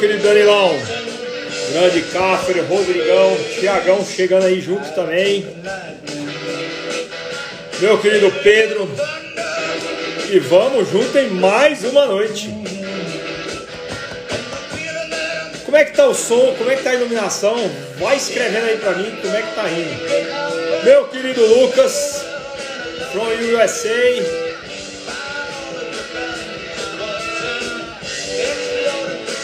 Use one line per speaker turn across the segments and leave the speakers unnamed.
querido Danilão. Grande Cafre, Rodrigão, Tiagão chegando aí junto também. Meu querido Pedro. E vamos junto em mais uma noite. Como é que tá o som? Como é que tá a iluminação? Vai escrevendo aí pra mim como é que tá indo. Meu querido Lucas, from USA.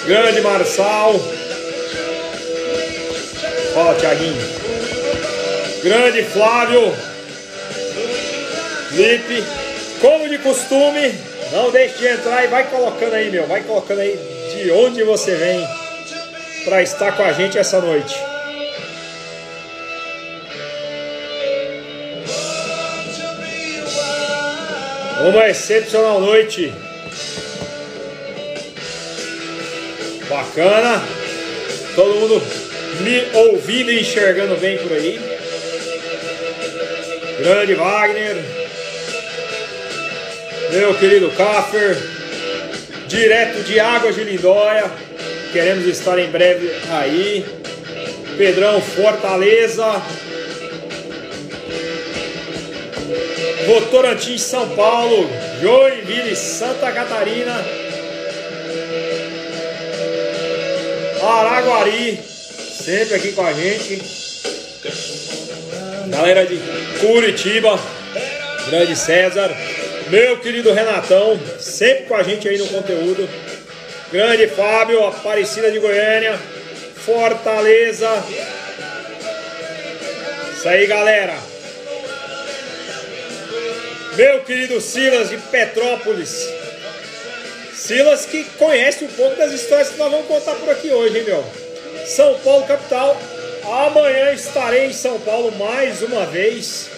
Grande Marçal. Fala, Tiaguinho. Grande Flávio. Lipe. Como de costume, não deixe de entrar e vai colocando aí, meu. Vai colocando aí de onde você vem para estar com a gente essa noite. Uma excepcional noite. Bacana. Todo mundo me ouvindo e enxergando bem por aí. Grande Wagner. Meu querido Kaffer. Direto de Águas de Lindóia. Queremos estar em breve aí. Pedrão Fortaleza. Votorantim São Paulo. Joinville Santa Catarina. Araguari, sempre aqui com a gente. Galera de Curitiba, grande César, meu querido Renatão, sempre com a gente aí no conteúdo. Grande Fábio, Aparecida de Goiânia, Fortaleza. Isso aí, galera. Meu querido Silas de Petrópolis. Silas que conhece um pouco das histórias que nós vamos contar por aqui hoje, hein, meu? São Paulo, capital. Amanhã estarei em São Paulo mais uma vez.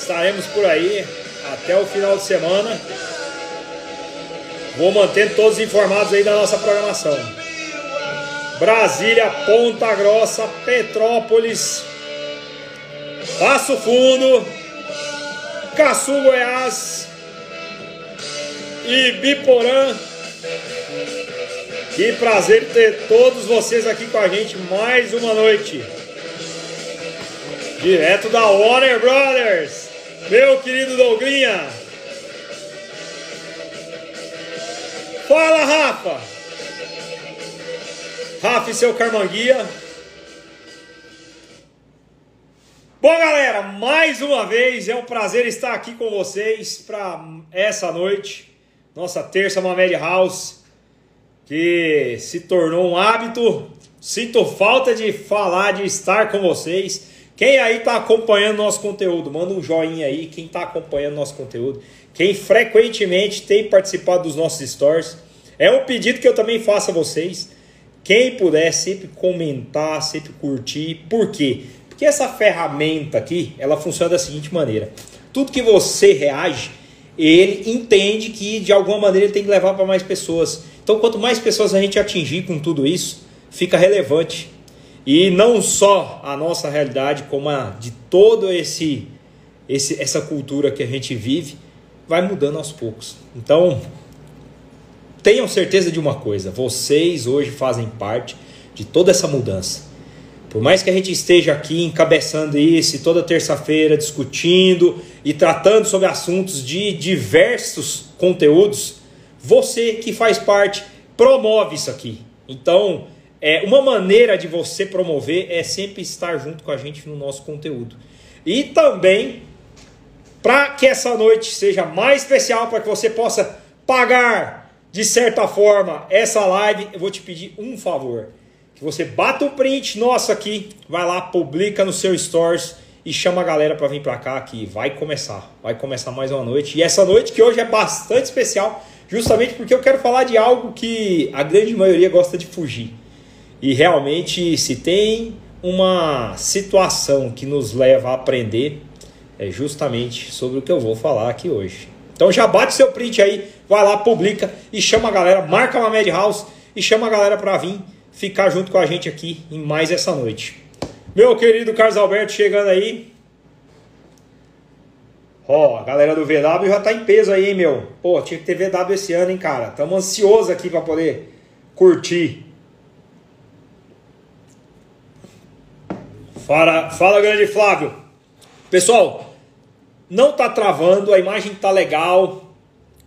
Estaremos por aí até o final de semana. Vou mantendo todos informados aí da nossa programação. Brasília, Ponta Grossa, Petrópolis, Passo Fundo, Caçu, Goiás, e Biporã. Que prazer ter todos vocês aqui com a gente mais uma noite. Direto da Warner Brothers, meu querido Douglinha. Fala, Rafa. Rafa e seu Carmanguia. Bom, galera, mais uma vez é um prazer estar aqui com vocês para essa noite nossa terça Mamed House, que se tornou um hábito. Sinto falta de falar, de estar com vocês. Quem aí está acompanhando nosso conteúdo, manda um joinha aí. Quem está acompanhando nosso conteúdo, quem frequentemente tem participado dos nossos stories, é um pedido que eu também faço a vocês. Quem puder sempre comentar, sempre curtir. Por quê? Porque essa ferramenta aqui, ela funciona da seguinte maneira: tudo que você reage, ele entende que de alguma maneira ele tem que levar para mais pessoas. Então, quanto mais pessoas a gente atingir com tudo isso, fica relevante. E não só a nossa realidade, como a de todo esse, esse essa cultura que a gente vive, vai mudando aos poucos. Então, tenham certeza de uma coisa: vocês hoje fazem parte de toda essa mudança. Por mais que a gente esteja aqui encabeçando isso toda terça-feira discutindo e tratando sobre assuntos de diversos conteúdos, você que faz parte promove isso aqui. Então, é uma maneira de você promover é sempre estar junto com a gente no nosso conteúdo. E também para que essa noite seja mais especial, para que você possa pagar de certa forma essa live, eu vou te pedir um favor que você bata o print nosso aqui, vai lá, publica no seu stories e chama a galera para vir para cá que vai começar. Vai começar mais uma noite. E essa noite que hoje é bastante especial, justamente porque eu quero falar de algo que a grande maioria gosta de fugir. E realmente, se tem uma situação que nos leva a aprender é justamente sobre o que eu vou falar aqui hoje. Então já bate seu print aí, vai lá, publica e chama a galera, marca uma Mad House e chama a galera para vir ficar junto com a gente aqui em mais essa noite. Meu querido Carlos Alberto chegando aí. Ó, a galera do VW já tá em peso aí, hein, meu? Pô, tinha que ter VW esse ano, hein, cara? Tamo ansioso aqui para poder curtir. Fala, fala, grande Flávio. Pessoal, não tá travando, a imagem tá legal,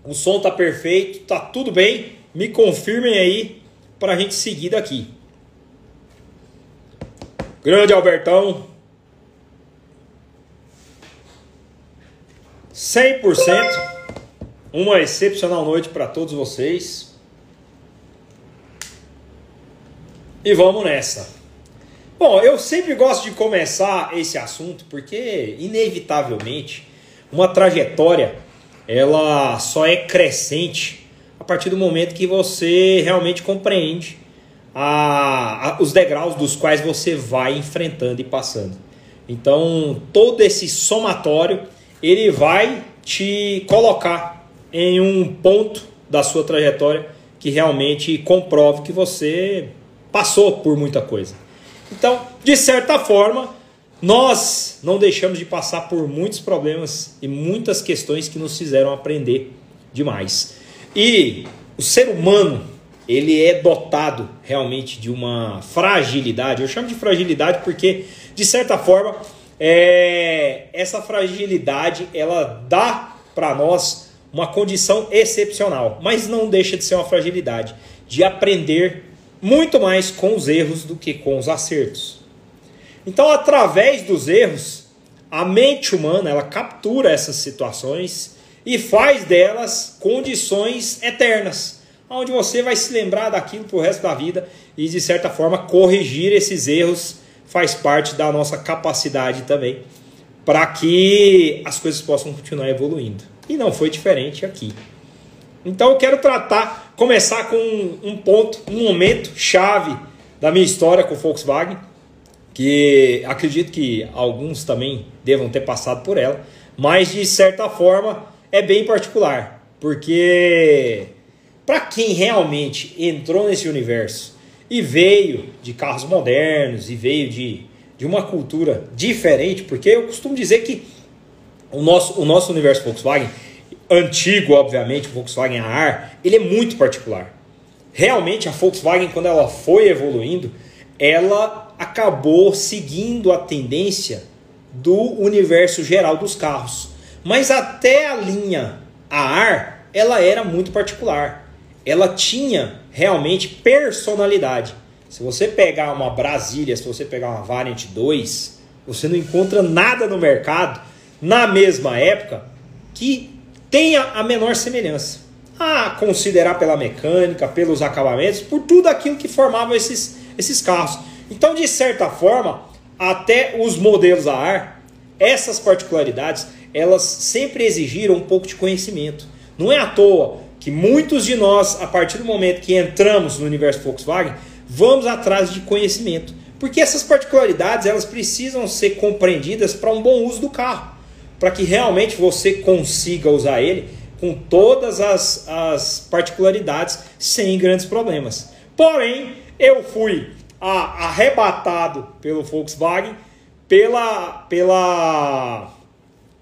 o som tá perfeito, tá tudo bem. Me confirmem aí para a gente seguir daqui. Grande Albertão. 100%. Uma excepcional noite para todos vocês. E vamos nessa. Bom, eu sempre gosto de começar esse assunto porque, inevitavelmente, uma trajetória ela só é crescente a partir do momento que você realmente compreende a, a, os degraus dos quais você vai enfrentando e passando. Então, todo esse somatório ele vai te colocar em um ponto da sua trajetória que realmente comprove que você passou por muita coisa. Então, de certa forma, nós não deixamos de passar por muitos problemas e muitas questões que nos fizeram aprender demais. E o ser humano, ele é dotado realmente de uma fragilidade. Eu chamo de fragilidade porque, de certa forma, é, essa fragilidade ela dá para nós uma condição excepcional, mas não deixa de ser uma fragilidade de aprender muito mais com os erros do que com os acertos. Então, através dos erros, a mente humana ela captura essas situações e faz delas condições eternas, onde você vai se lembrar daquilo para o resto da vida e de certa forma corrigir esses erros faz parte da nossa capacidade também para que as coisas possam continuar evoluindo. E não foi diferente aqui. Então eu quero tratar, começar com um ponto, um momento chave da minha história com o Volkswagen, que acredito que alguns também devam ter passado por ela, mas de certa forma é bem particular, porque para quem realmente entrou nesse universo e veio de carros modernos e veio de, de uma cultura diferente, porque eu costumo dizer que o nosso, o nosso universo Volkswagen antigo, obviamente, o Volkswagen ar, ele é muito particular. Realmente a Volkswagen, quando ela foi evoluindo, ela acabou seguindo a tendência do universo geral dos carros. Mas até a linha ar, ela era muito particular. Ela tinha realmente personalidade. Se você pegar uma Brasília, se você pegar uma Variant 2, você não encontra nada no mercado na mesma época que tenha a menor semelhança. A considerar pela mecânica, pelos acabamentos, por tudo aquilo que formava esses, esses carros. Então, de certa forma, até os modelos a ar, essas particularidades, elas sempre exigiram um pouco de conhecimento. Não é à toa que muitos de nós, a partir do momento que entramos no universo Volkswagen, vamos atrás de conhecimento. Porque essas particularidades, elas precisam ser compreendidas para um bom uso do carro para que realmente você consiga usar ele com todas as, as particularidades sem grandes problemas. Porém, eu fui arrebatado pelo Volkswagen pela, pela,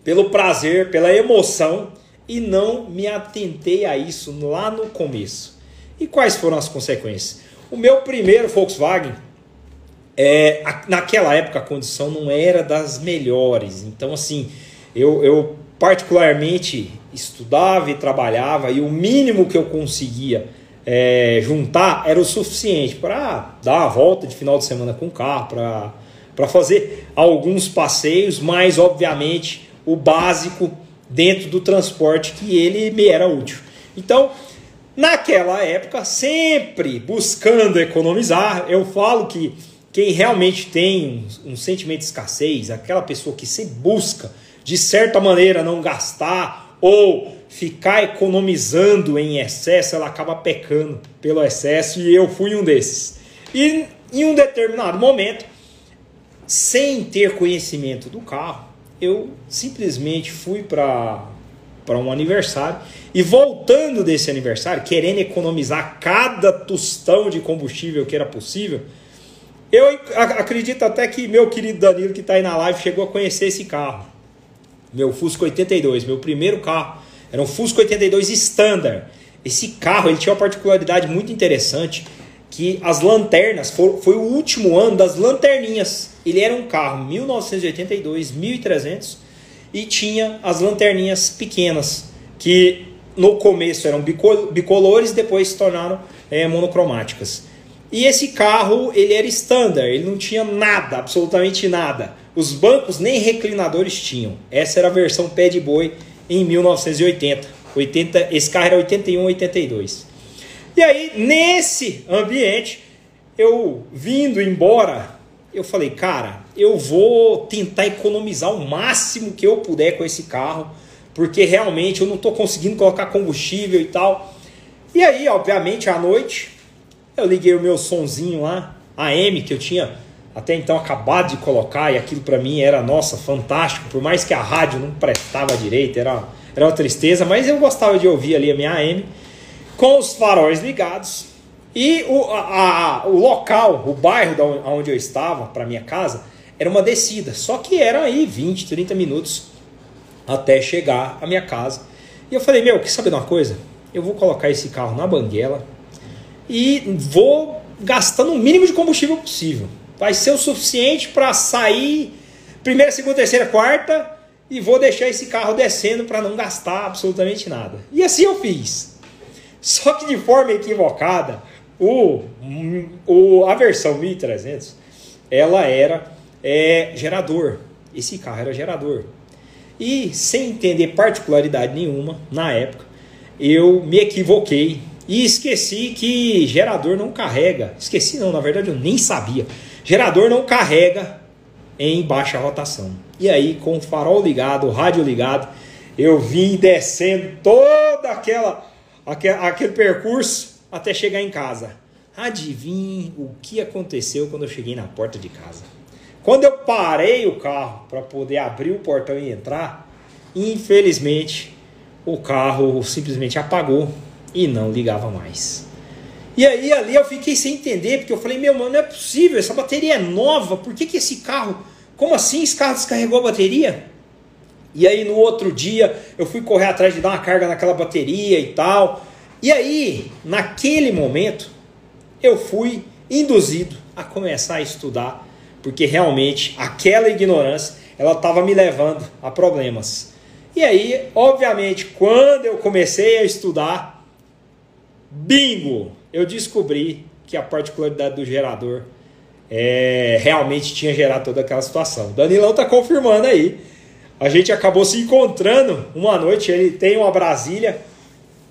pelo prazer, pela emoção e não me atentei a isso lá no começo. E quais foram as consequências? O meu primeiro Volkswagen, é, naquela época a condição não era das melhores. Então, assim, eu, eu particularmente estudava e trabalhava e o mínimo que eu conseguia é, juntar era o suficiente para dar uma volta de final de semana com o carro, para fazer alguns passeios, mas obviamente o básico dentro do transporte que ele me era útil. Então, naquela época, sempre buscando economizar, eu falo que quem realmente tem um, um sentimento de escassez, aquela pessoa que sempre busca de certa maneira não gastar ou ficar economizando em excesso, ela acaba pecando pelo excesso e eu fui um desses. E em um determinado momento sem ter conhecimento do carro, eu simplesmente fui para para um aniversário e voltando desse aniversário, querendo economizar cada tostão de combustível que era possível, eu acredito até que meu querido Danilo que está aí na live chegou a conhecer esse carro. Meu Fusca 82, meu primeiro carro, era um Fusca 82 Standard. Esse carro ele tinha uma particularidade muito interessante que as lanternas foi, foi o último ano das lanterninhas. Ele era um carro 1982, 1300 e tinha as lanterninhas pequenas que no começo eram bicolores, depois se tornaram é, monocromáticas. E esse carro, ele era standard, ele não tinha nada, absolutamente nada. Os bancos nem reclinadores tinham. Essa era a versão pé de boi em 1980. 80, esse carro era 81, 82. E aí, nesse ambiente, eu vindo embora, eu falei, cara, eu vou tentar economizar o máximo que eu puder com esse carro, porque realmente eu não estou conseguindo colocar combustível e tal. E aí, obviamente, à noite, eu liguei o meu sonzinho lá, AM, que eu tinha até então acabado de colocar, e aquilo para mim era, nossa, fantástico, por mais que a rádio não prestava direito, era, era uma tristeza, mas eu gostava de ouvir ali a minha AM, com os faróis ligados, e o, a, a, o local, o bairro da onde eu estava, para minha casa, era uma descida, só que era aí 20, 30 minutos até chegar à minha casa. E eu falei, meu, quer saber de uma coisa? Eu vou colocar esse carro na banguela, e vou gastando o mínimo de combustível possível. Vai ser o suficiente para sair primeira, segunda, terceira, quarta e vou deixar esse carro descendo para não gastar absolutamente nada. E assim eu fiz. Só que de forma equivocada, o, o, a versão 1300 ela era é, gerador. Esse carro era gerador. E sem entender particularidade nenhuma, na época, eu me equivoquei e esqueci que gerador não carrega. Esqueci não, na verdade eu nem sabia. Gerador não carrega em baixa rotação. E aí, com o farol ligado, o rádio ligado, eu vim descendo toda aquela, aquele, percurso até chegar em casa. Adivinhe o que aconteceu quando eu cheguei na porta de casa. Quando eu parei o carro para poder abrir o portão e entrar, infelizmente o carro simplesmente apagou e não ligava mais. E aí ali eu fiquei sem entender, porque eu falei, meu mano, não é possível, essa bateria é nova, por que, que esse carro, como assim esse carro descarregou a bateria? E aí no outro dia eu fui correr atrás de dar uma carga naquela bateria e tal. E aí, naquele momento, eu fui induzido a começar a estudar, porque realmente aquela ignorância, ela estava me levando a problemas. E aí, obviamente, quando eu comecei a estudar, Bingo! Eu descobri que a particularidade do gerador é, realmente tinha gerado toda aquela situação. O Danilão tá confirmando aí. A gente acabou se encontrando uma noite, ele tem uma Brasília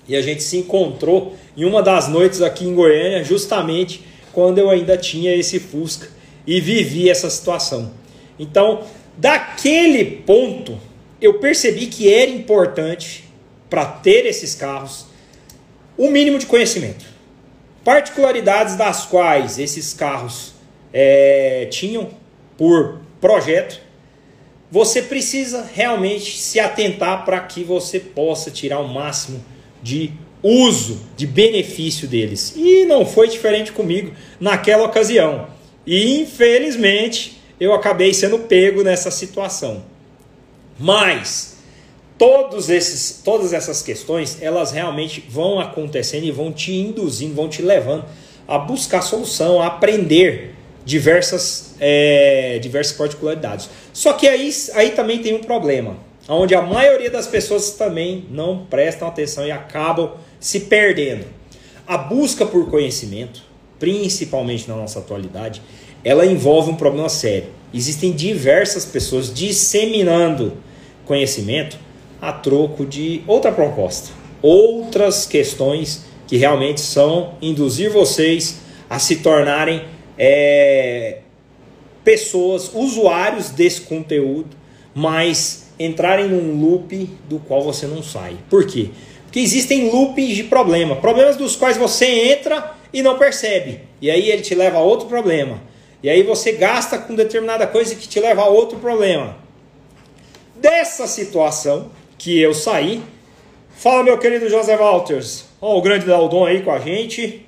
e a gente se encontrou em uma das noites aqui em Goiânia, justamente quando eu ainda tinha esse Fusca e vivi essa situação. Então, daquele ponto, eu percebi que era importante para ter esses carros o mínimo de conhecimento. Particularidades das quais esses carros é, tinham por projeto, você precisa realmente se atentar para que você possa tirar o máximo de uso, de benefício deles. E não foi diferente comigo naquela ocasião. E infelizmente eu acabei sendo pego nessa situação. Mas todos esses, todas essas questões, elas realmente vão acontecendo e vão te induzindo, vão te levando a buscar solução, a aprender diversas, é, diversas particularidades. Só que aí, aí também tem um problema, onde a maioria das pessoas também não prestam atenção e acabam se perdendo. A busca por conhecimento, principalmente na nossa atualidade, ela envolve um problema sério. Existem diversas pessoas disseminando conhecimento a troco de outra proposta, outras questões que realmente são induzir vocês a se tornarem é, pessoas, usuários desse conteúdo, mas entrarem num loop do qual você não sai. Por quê? Porque existem loops de problema, problemas dos quais você entra e não percebe, e aí ele te leva a outro problema. E aí você gasta com determinada coisa que te leva a outro problema. Dessa situação que eu saí, fala meu querido José Walters, ó, o grande Daldon aí com a gente.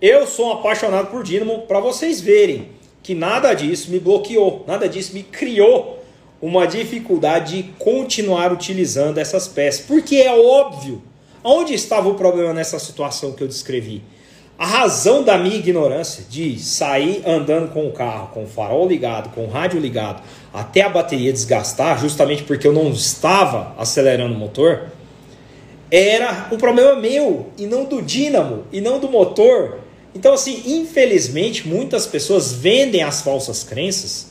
Eu sou um apaixonado por Dynamo para vocês verem que nada disso me bloqueou, nada disso me criou uma dificuldade de continuar utilizando essas peças, porque é óbvio. Onde estava o problema nessa situação que eu descrevi? A razão da minha ignorância de sair andando com o carro, com o farol ligado, com o rádio ligado, até a bateria desgastar, justamente porque eu não estava acelerando o motor, era um problema meu e não do dínamo e não do motor. Então, assim, infelizmente, muitas pessoas vendem as falsas crenças.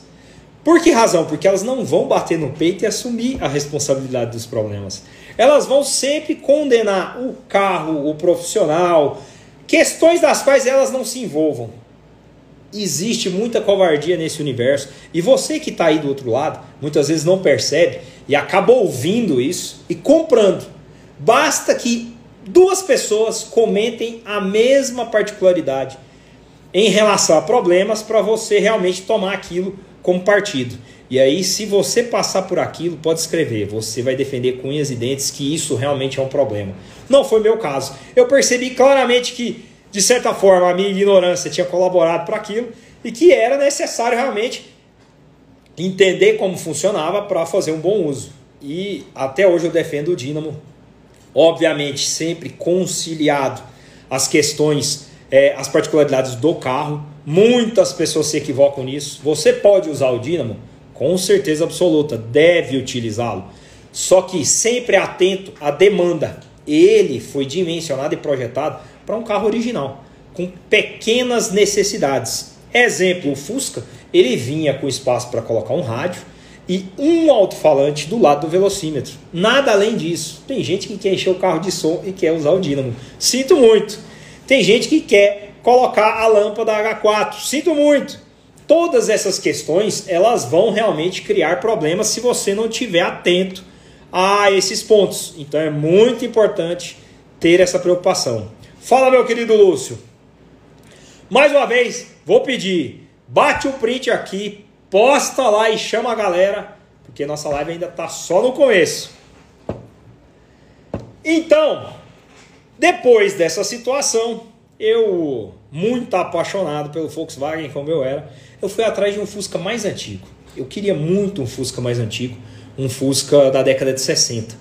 Por que razão? Porque elas não vão bater no peito e assumir a responsabilidade dos problemas. Elas vão sempre condenar o carro, o profissional, Questões das quais elas não se envolvam. Existe muita covardia nesse universo. E você que está aí do outro lado, muitas vezes não percebe e acaba ouvindo isso e comprando. Basta que duas pessoas comentem a mesma particularidade em relação a problemas para você realmente tomar aquilo como partido. E aí, se você passar por aquilo, pode escrever. Você vai defender com unhas e dentes que isso realmente é um problema. Não foi meu caso. Eu percebi claramente que, de certa forma, a minha ignorância tinha colaborado para aquilo e que era necessário realmente entender como funcionava para fazer um bom uso. E até hoje eu defendo o Dynamo, obviamente sempre conciliado as questões, é, as particularidades do carro. Muitas pessoas se equivocam nisso. Você pode usar o Dynamo com certeza absoluta, deve utilizá-lo. Só que sempre atento à demanda. Ele foi dimensionado e projetado para um carro original, com pequenas necessidades. Exemplo, o Fusca, ele vinha com espaço para colocar um rádio e um alto-falante do lado do velocímetro. Nada além disso. Tem gente que quer encher o carro de som e quer usar o dínamo. Sinto muito. Tem gente que quer colocar a lâmpada H4. Sinto muito. Todas essas questões, elas vão realmente criar problemas se você não estiver atento a esses pontos. Então é muito importante ter essa preocupação. Fala, meu querido Lúcio. Mais uma vez, vou pedir, bate o print aqui, posta lá e chama a galera, porque nossa live ainda está só no começo. Então, depois dessa situação, eu, muito apaixonado pelo Volkswagen como eu era, eu fui atrás de um Fusca mais antigo. Eu queria muito um Fusca mais antigo, um Fusca da década de 60.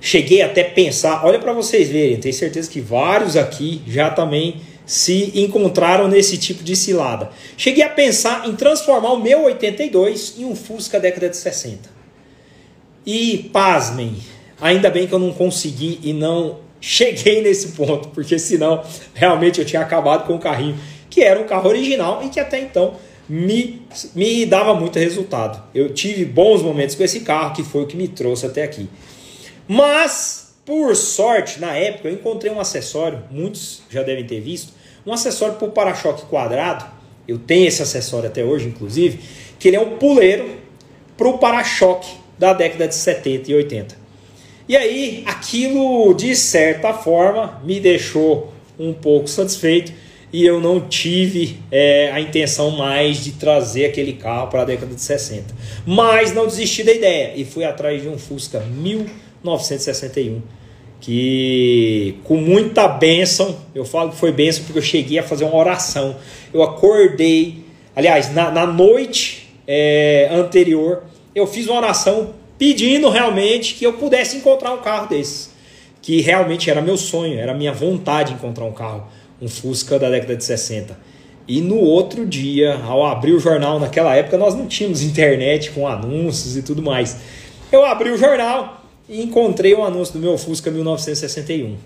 Cheguei até pensar, olha para vocês verem, tenho certeza que vários aqui já também se encontraram nesse tipo de cilada. Cheguei a pensar em transformar o meu 82 em um Fusca década de 60. E pasmem, ainda bem que eu não consegui e não cheguei nesse ponto, porque senão realmente eu tinha acabado com o carrinho, que era um carro original e que até então me, me dava muito resultado. Eu tive bons momentos com esse carro, que foi o que me trouxe até aqui. Mas, por sorte, na época eu encontrei um acessório, muitos já devem ter visto, um acessório para o para-choque quadrado. Eu tenho esse acessório até hoje, inclusive, que ele é um puleiro para o para-choque da década de 70 e 80. E aí, aquilo de certa forma me deixou um pouco satisfeito e eu não tive é, a intenção mais de trazer aquele carro para a década de 60. Mas não desisti da ideia e fui atrás de um Fusca 1961 que com muita bênção, eu falo que foi bênção porque eu cheguei a fazer uma oração. Eu acordei, aliás, na, na noite é, anterior, eu fiz uma oração pedindo realmente que eu pudesse encontrar um carro desses. Que realmente era meu sonho, era minha vontade encontrar um carro um Fusca da década de 60. E no outro dia, ao abrir o jornal, naquela época nós não tínhamos internet com anúncios e tudo mais. Eu abri o jornal e encontrei um anúncio do meu Fusca 1961.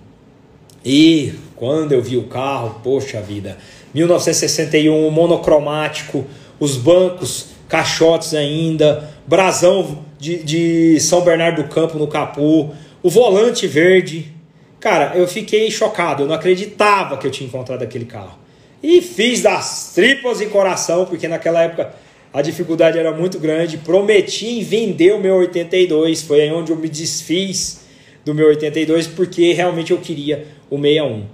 E quando eu vi o carro, poxa vida, 1961, monocromático, os bancos, caixotes ainda, brasão de, de São Bernardo do Campo no capô, o volante verde, Cara, eu fiquei chocado, eu não acreditava que eu tinha encontrado aquele carro. E fiz das tripas e coração, porque naquela época a dificuldade era muito grande. Prometi vender o meu 82, foi aí onde eu me desfiz do meu 82, porque realmente eu queria o 61.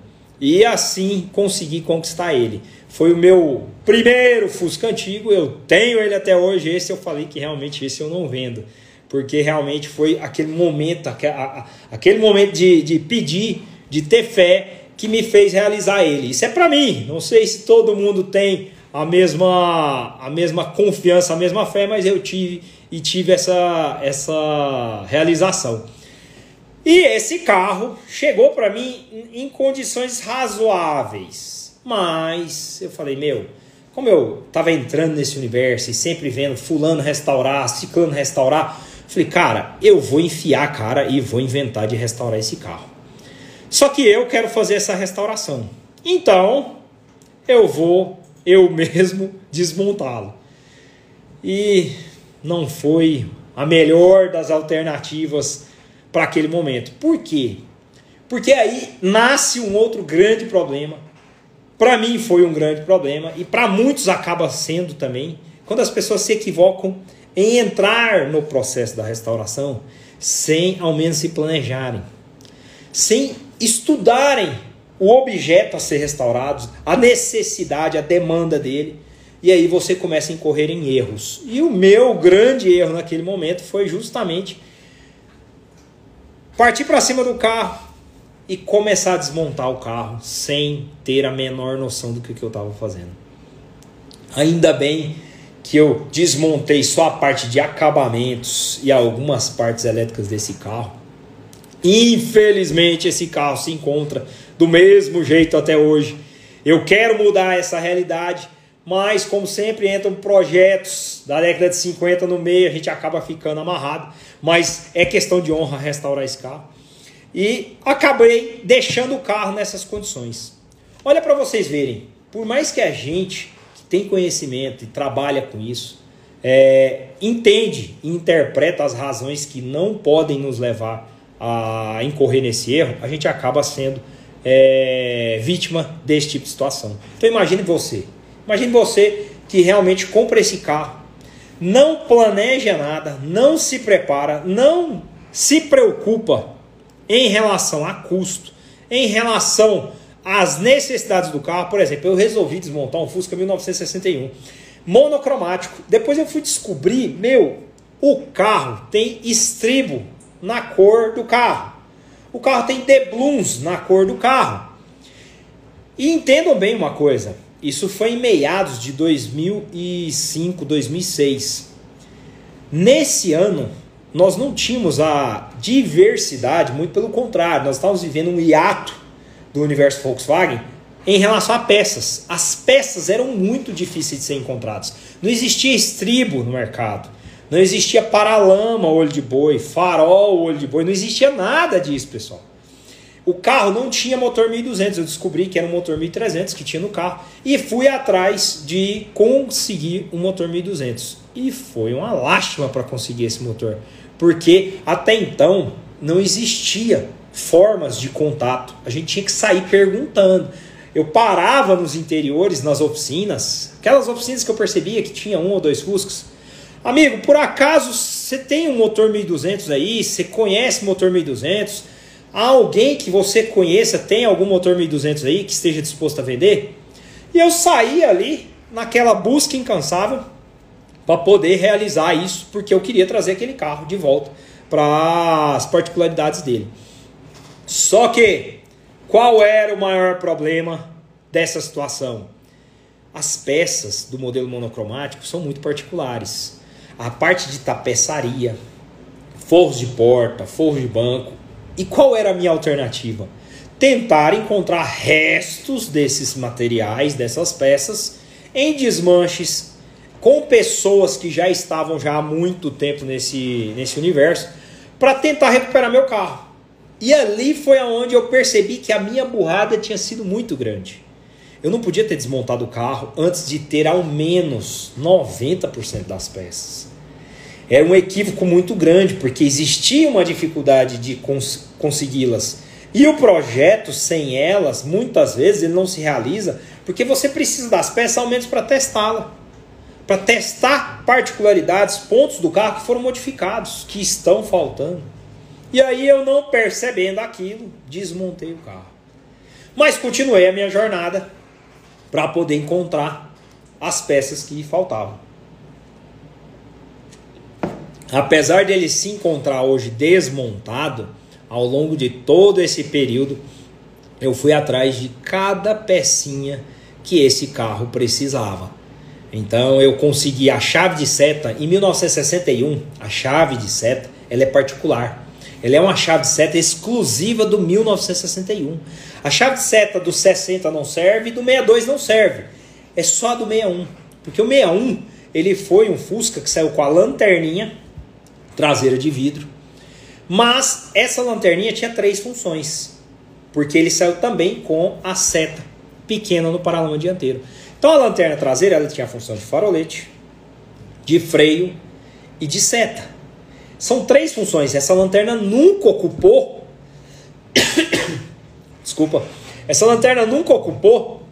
E assim consegui conquistar ele. Foi o meu primeiro Fusca antigo, eu tenho ele até hoje. Esse eu falei que realmente esse eu não vendo, porque realmente foi aquele momento, aquele momento de, de pedir, de ter fé, que me fez realizar ele. Isso é para mim. Não sei se todo mundo tem a mesma, a mesma confiança, a mesma fé, mas eu tive e tive essa, essa realização. E esse carro chegou para mim em condições razoáveis, mas eu falei, meu, como eu estava entrando nesse universo e sempre vendo fulano restaurar, ciclano restaurar, falei, cara, eu vou enfiar a cara e vou inventar de restaurar esse carro. Só que eu quero fazer essa restauração. Então, eu vou eu mesmo desmontá-lo. E não foi a melhor das alternativas para aquele momento. Por quê? Porque aí nasce um outro grande problema. Para mim foi um grande problema e para muitos acaba sendo também, quando as pessoas se equivocam em entrar no processo da restauração sem ao menos se planejarem, sem estudarem o objeto a ser restaurado, a necessidade, a demanda dele, e aí você começa a incorrer em erros. E o meu grande erro naquele momento foi justamente partir para cima do carro e começar a desmontar o carro sem ter a menor noção do que, que eu estava fazendo. Ainda bem que eu desmontei só a parte de acabamentos e algumas partes elétricas desse carro. Infelizmente, esse carro se encontra do mesmo jeito até hoje. Eu quero mudar essa realidade, mas como sempre entram projetos da década de 50 no meio, a gente acaba ficando amarrado, mas é questão de honra restaurar esse carro. E acabei deixando o carro nessas condições. Olha para vocês verem, por mais que a gente que tem conhecimento e trabalha com isso, é, entende e interpreta as razões que não podem nos levar a incorrer nesse erro, a gente acaba sendo é, vítima desse tipo de situação. Então imagine você, imagine você que realmente compra esse carro, não planeja nada, não se prepara, não se preocupa em relação a custo, em relação às necessidades do carro. Por exemplo, eu resolvi desmontar um Fusca 1961 monocromático. Depois eu fui descobrir, meu, o carro tem estribo na cor do carro. O carro tem doubloons na cor do carro. E entendam bem uma coisa, isso foi em meados de 2005, 2006. Nesse ano, nós não tínhamos a diversidade, muito pelo contrário, nós estávamos vivendo um hiato do universo Volkswagen em relação a peças. As peças eram muito difíceis de ser encontradas. Não existia estribo no mercado. Não existia paralama, olho de boi, farol, olho de boi, não existia nada disso, pessoal. O carro não tinha motor 1200, eu descobri que era um motor 1300 que tinha no carro e fui atrás de conseguir um motor 1200. E foi uma lástima para conseguir esse motor, porque até então não existia formas de contato. A gente tinha que sair perguntando. Eu parava nos interiores, nas oficinas, aquelas oficinas que eu percebia que tinha um ou dois Fuscas, Amigo, por acaso você tem um motor 1200 aí? Você conhece motor 1200? Há alguém que você conheça tem algum motor 1200 aí que esteja disposto a vender? E eu saí ali naquela busca incansável para poder realizar isso, porque eu queria trazer aquele carro de volta para as particularidades dele. Só que qual era o maior problema dessa situação? As peças do modelo monocromático são muito particulares a parte de tapeçaria, forros de porta, forros de banco. E qual era a minha alternativa? Tentar encontrar restos desses materiais, dessas peças, em desmanches com pessoas que já estavam já há muito tempo nesse, nesse universo, para tentar recuperar meu carro. E ali foi aonde eu percebi que a minha burrada tinha sido muito grande. Eu não podia ter desmontado o carro antes de ter ao menos 90% das peças. Era um equívoco muito grande, porque existia uma dificuldade de cons consegui-las. E o projeto, sem elas, muitas vezes ele não se realiza, porque você precisa das peças ao menos para testá-la. Para testar particularidades, pontos do carro que foram modificados, que estão faltando. E aí eu não percebendo aquilo, desmontei o carro. Mas continuei a minha jornada para poder encontrar as peças que faltavam. Apesar dele se encontrar hoje desmontado, ao longo de todo esse período, eu fui atrás de cada pecinha que esse carro precisava. Então eu consegui a chave de seta em 1961. A chave de seta ela é particular. Ela é uma chave de seta exclusiva do 1961. A chave de seta do 60 não serve e do 62 não serve. É só do 61. Porque o 61 ele foi um Fusca que saiu com a lanterninha traseira de vidro. Mas essa lanterninha tinha três funções. Porque ele saiu também com a seta pequena no paralama dianteiro. Então a lanterna traseira ela tinha a função de farolete, de freio e de seta. São três funções. Essa lanterna nunca ocupou. Desculpa. Essa lanterna nunca ocupou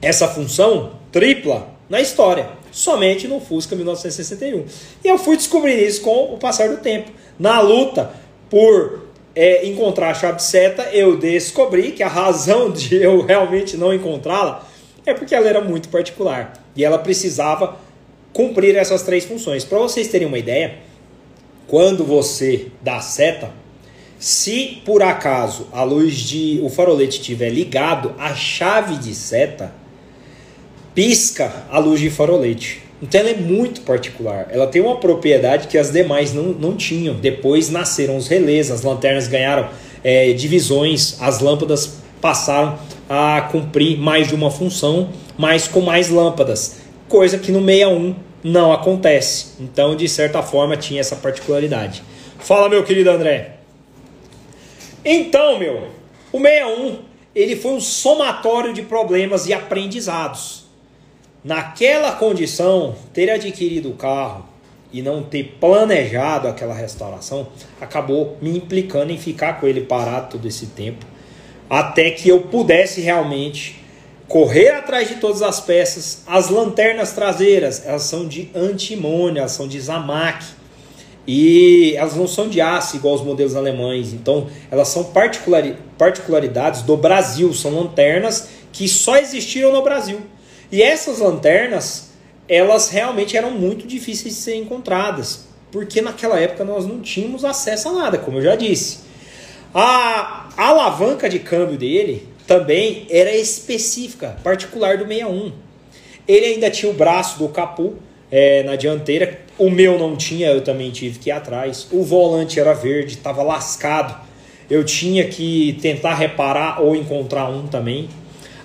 essa função tripla na história. Somente no Fusca 1961. E eu fui descobrindo isso com o passar do tempo. Na luta por é, encontrar a chave seta, eu descobri que a razão de eu realmente não encontrá-la é porque ela era muito particular e ela precisava cumprir essas três funções. Para vocês terem uma ideia, quando você dá seta, se por acaso a luz de o farolete estiver ligado, a chave de seta pisca a luz de farolete. Então ela é muito particular. Ela tem uma propriedade que as demais não, não tinham. Depois nasceram os relés, as lanternas ganharam é, divisões, as lâmpadas passaram a cumprir mais de uma função, mas com mais lâmpadas, coisa que no 61 não acontece. Então, de certa forma, tinha essa particularidade. Fala, meu querido André. Então, meu, o 61 ele foi um somatório de problemas e aprendizados. Naquela condição, ter adquirido o carro e não ter planejado aquela restauração acabou me implicando em ficar com ele parado todo esse tempo até que eu pudesse realmente correr atrás de todas as peças. As lanternas traseiras, elas são de antimônio, elas são de Zamac. E elas não são de aço igual os modelos alemães. Então, elas são particularidades do Brasil, são lanternas que só existiram no Brasil. E essas lanternas, elas realmente eram muito difíceis de ser encontradas, porque naquela época nós não tínhamos acesso a nada, como eu já disse. A alavanca de câmbio dele também era específica, particular do 61. Ele ainda tinha o braço do capu é, na dianteira. O meu não tinha, eu também tive que ir atrás. O volante era verde, estava lascado. Eu tinha que tentar reparar ou encontrar um também.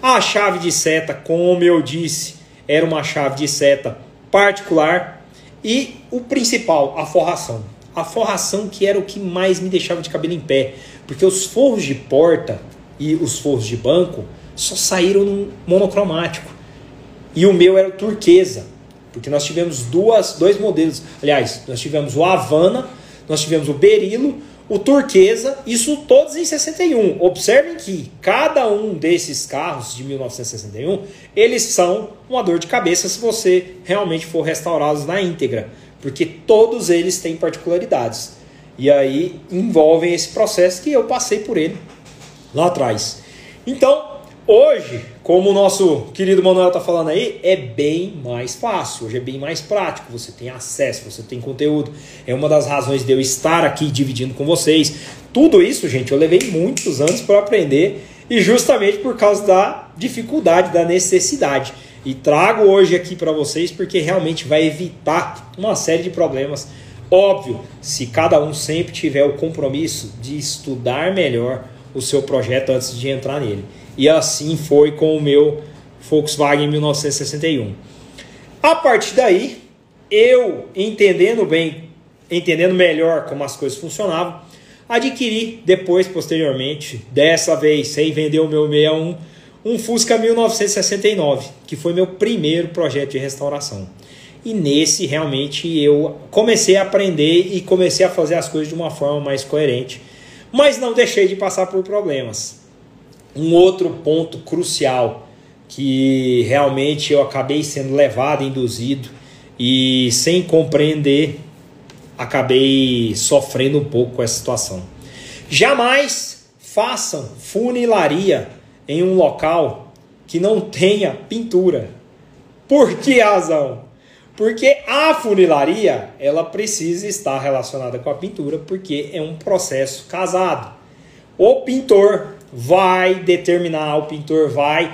A chave de seta, como eu disse, era uma chave de seta particular. E o principal, a forração. A forração que era o que mais me deixava de cabelo em pé. Porque os forros de porta e os forros de banco só saíram no monocromático. E o meu era turquesa. Porque nós tivemos duas, dois modelos. Aliás, nós tivemos o Havana, nós tivemos o Berilo, o Turquesa, isso todos em 61. Observem que cada um desses carros de 1961, eles são uma dor de cabeça se você realmente for restaurá-los na íntegra, porque todos eles têm particularidades. E aí envolvem esse processo que eu passei por ele lá atrás. Então, hoje, como o nosso querido Manuel está falando aí, é bem mais fácil, hoje é bem mais prático, você tem acesso, você tem conteúdo. É uma das razões de eu estar aqui dividindo com vocês. Tudo isso, gente, eu levei muitos anos para aprender e justamente por causa da dificuldade, da necessidade. E trago hoje aqui para vocês porque realmente vai evitar uma série de problemas Óbvio, se cada um sempre tiver o compromisso de estudar melhor o seu projeto antes de entrar nele. E assim foi com o meu Volkswagen 1961. A partir daí, eu entendendo bem, entendendo melhor como as coisas funcionavam, adquiri depois, posteriormente, dessa vez sem vender o meu 61, um Fusca 1969, que foi meu primeiro projeto de restauração. E nesse realmente eu comecei a aprender e comecei a fazer as coisas de uma forma mais coerente. Mas não deixei de passar por problemas. Um outro ponto crucial que realmente eu acabei sendo levado, induzido e sem compreender, acabei sofrendo um pouco com essa situação. Jamais façam funilaria em um local que não tenha pintura. Por que razão? Porque a funilaria, ela precisa estar relacionada com a pintura, porque é um processo casado. O pintor vai determinar, o pintor vai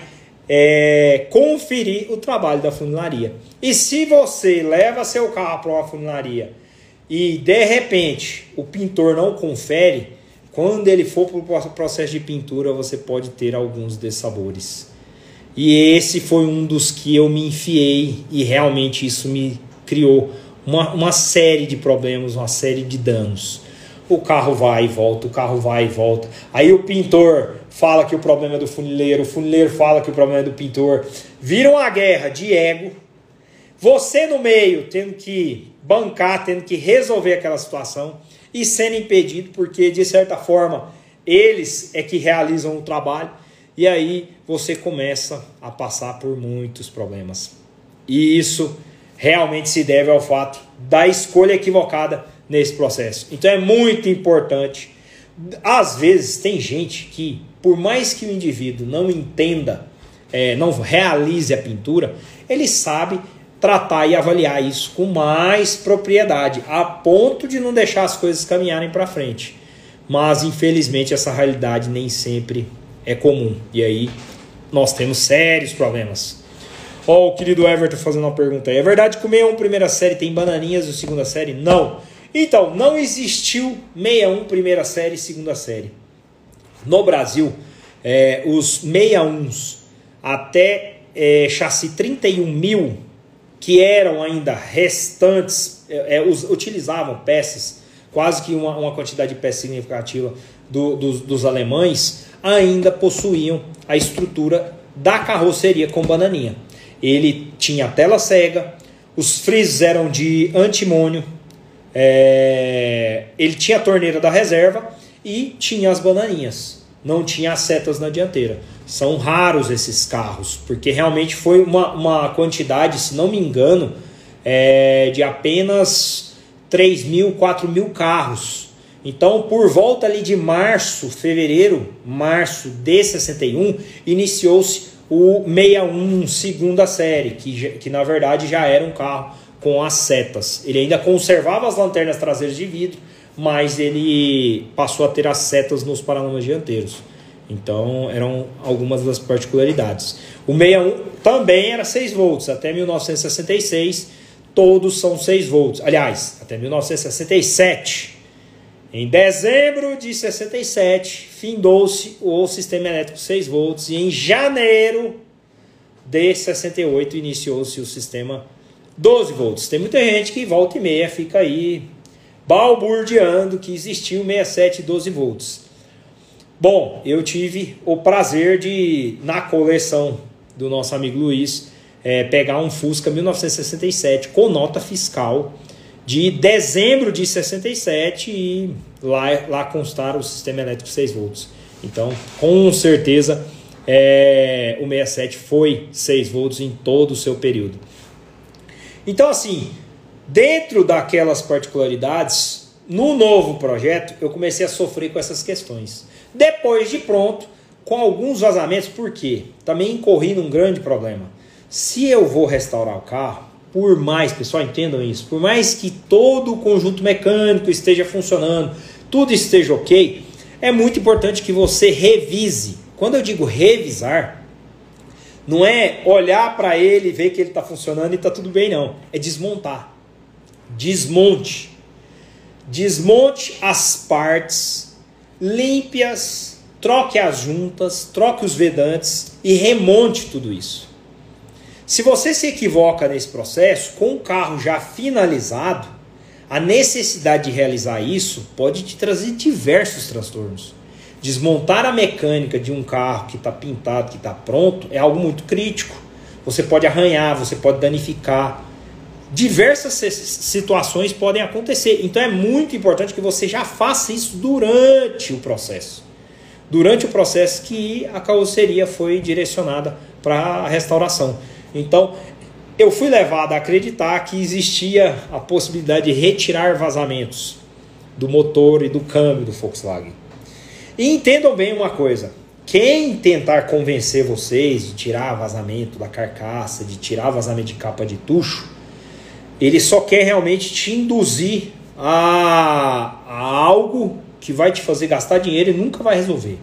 é, conferir o trabalho da funilaria. E se você leva seu carro para uma funilaria e de repente o pintor não confere, quando ele for para o processo de pintura, você pode ter alguns dessabores. E esse foi um dos que eu me enfiei e realmente isso me criou uma, uma série de problemas, uma série de danos. O carro vai e volta, o carro vai e volta. Aí o pintor fala que o problema é do funileiro, o funileiro fala que o problema é do pintor. Vira uma guerra de ego. Você no meio tendo que bancar, tendo que resolver aquela situação e sendo impedido, porque de certa forma eles é que realizam o trabalho. E aí você começa a passar por muitos problemas. E isso realmente se deve ao fato da escolha equivocada nesse processo. Então é muito importante. Às vezes tem gente que, por mais que o indivíduo não entenda, é, não realize a pintura, ele sabe tratar e avaliar isso com mais propriedade, a ponto de não deixar as coisas caminharem para frente. Mas infelizmente essa realidade nem sempre é comum. E aí nós temos sérios problemas. Ó, oh, o querido Everton fazendo uma pergunta aí. É verdade que o 61 primeira série tem bananinhas o segunda série? Não. Então, não existiu 61 primeira série e segunda série. No Brasil, é, os 61s até é, chassi 31 mil, que eram ainda restantes, é, é os, utilizavam peças, quase que uma, uma quantidade de peças significativa do, dos, dos alemães, ainda possuíam a estrutura da carroceria com bananinha. Ele tinha tela cega, os frisos eram de antimônio, é, ele tinha a torneira da reserva e tinha as bananinhas. Não tinha as setas na dianteira. São raros esses carros, porque realmente foi uma, uma quantidade, se não me engano, é, de apenas 3 mil, 4 mil carros. Então, por volta ali de março, fevereiro, março de 61, iniciou-se o 61 segunda série, que, que na verdade já era um carro com as setas. Ele ainda conservava as lanternas traseiras de vidro, mas ele passou a ter as setas nos paralamas dianteiros. Então eram algumas das particularidades. O 61 também era 6 volts, até 1966 todos são 6 volts. Aliás, até 1967 em dezembro de 67, findou-se o sistema elétrico 6 volts e em janeiro de 68 iniciou-se o sistema 12 volts. Tem muita gente que volta e meia fica aí balburdeando que existiu 67 e 12 volts. Bom, eu tive o prazer de, na coleção do nosso amigo Luiz, é, pegar um Fusca 1967 com nota fiscal de dezembro de 67 e lá, lá constar o sistema elétrico 6 volts. Então, com certeza, é, o 67 foi 6 volts em todo o seu período. Então, assim, dentro daquelas particularidades, no novo projeto, eu comecei a sofrer com essas questões. Depois de pronto, com alguns vazamentos, por quê? Também incorri num grande problema. Se eu vou restaurar o carro, por mais, pessoal, entendam isso, por mais que todo o conjunto mecânico esteja funcionando, tudo esteja ok, é muito importante que você revise. Quando eu digo revisar, não é olhar para ele ver que ele está funcionando e está tudo bem, não. É desmontar. Desmonte. Desmonte as partes, limpe-as, troque as juntas, troque os vedantes e remonte tudo isso. Se você se equivoca nesse processo, com o carro já finalizado, a necessidade de realizar isso pode te trazer diversos transtornos. Desmontar a mecânica de um carro que está pintado, que está pronto, é algo muito crítico. Você pode arranhar, você pode danificar. Diversas situações podem acontecer. Então é muito importante que você já faça isso durante o processo. Durante o processo que a carroceria foi direcionada para a restauração. Então, eu fui levado a acreditar que existia a possibilidade de retirar vazamentos do motor e do câmbio do Volkswagen. E entendam bem uma coisa: quem tentar convencer vocês de tirar vazamento da carcaça, de tirar vazamento de capa de tucho, ele só quer realmente te induzir a, a algo que vai te fazer gastar dinheiro e nunca vai resolver.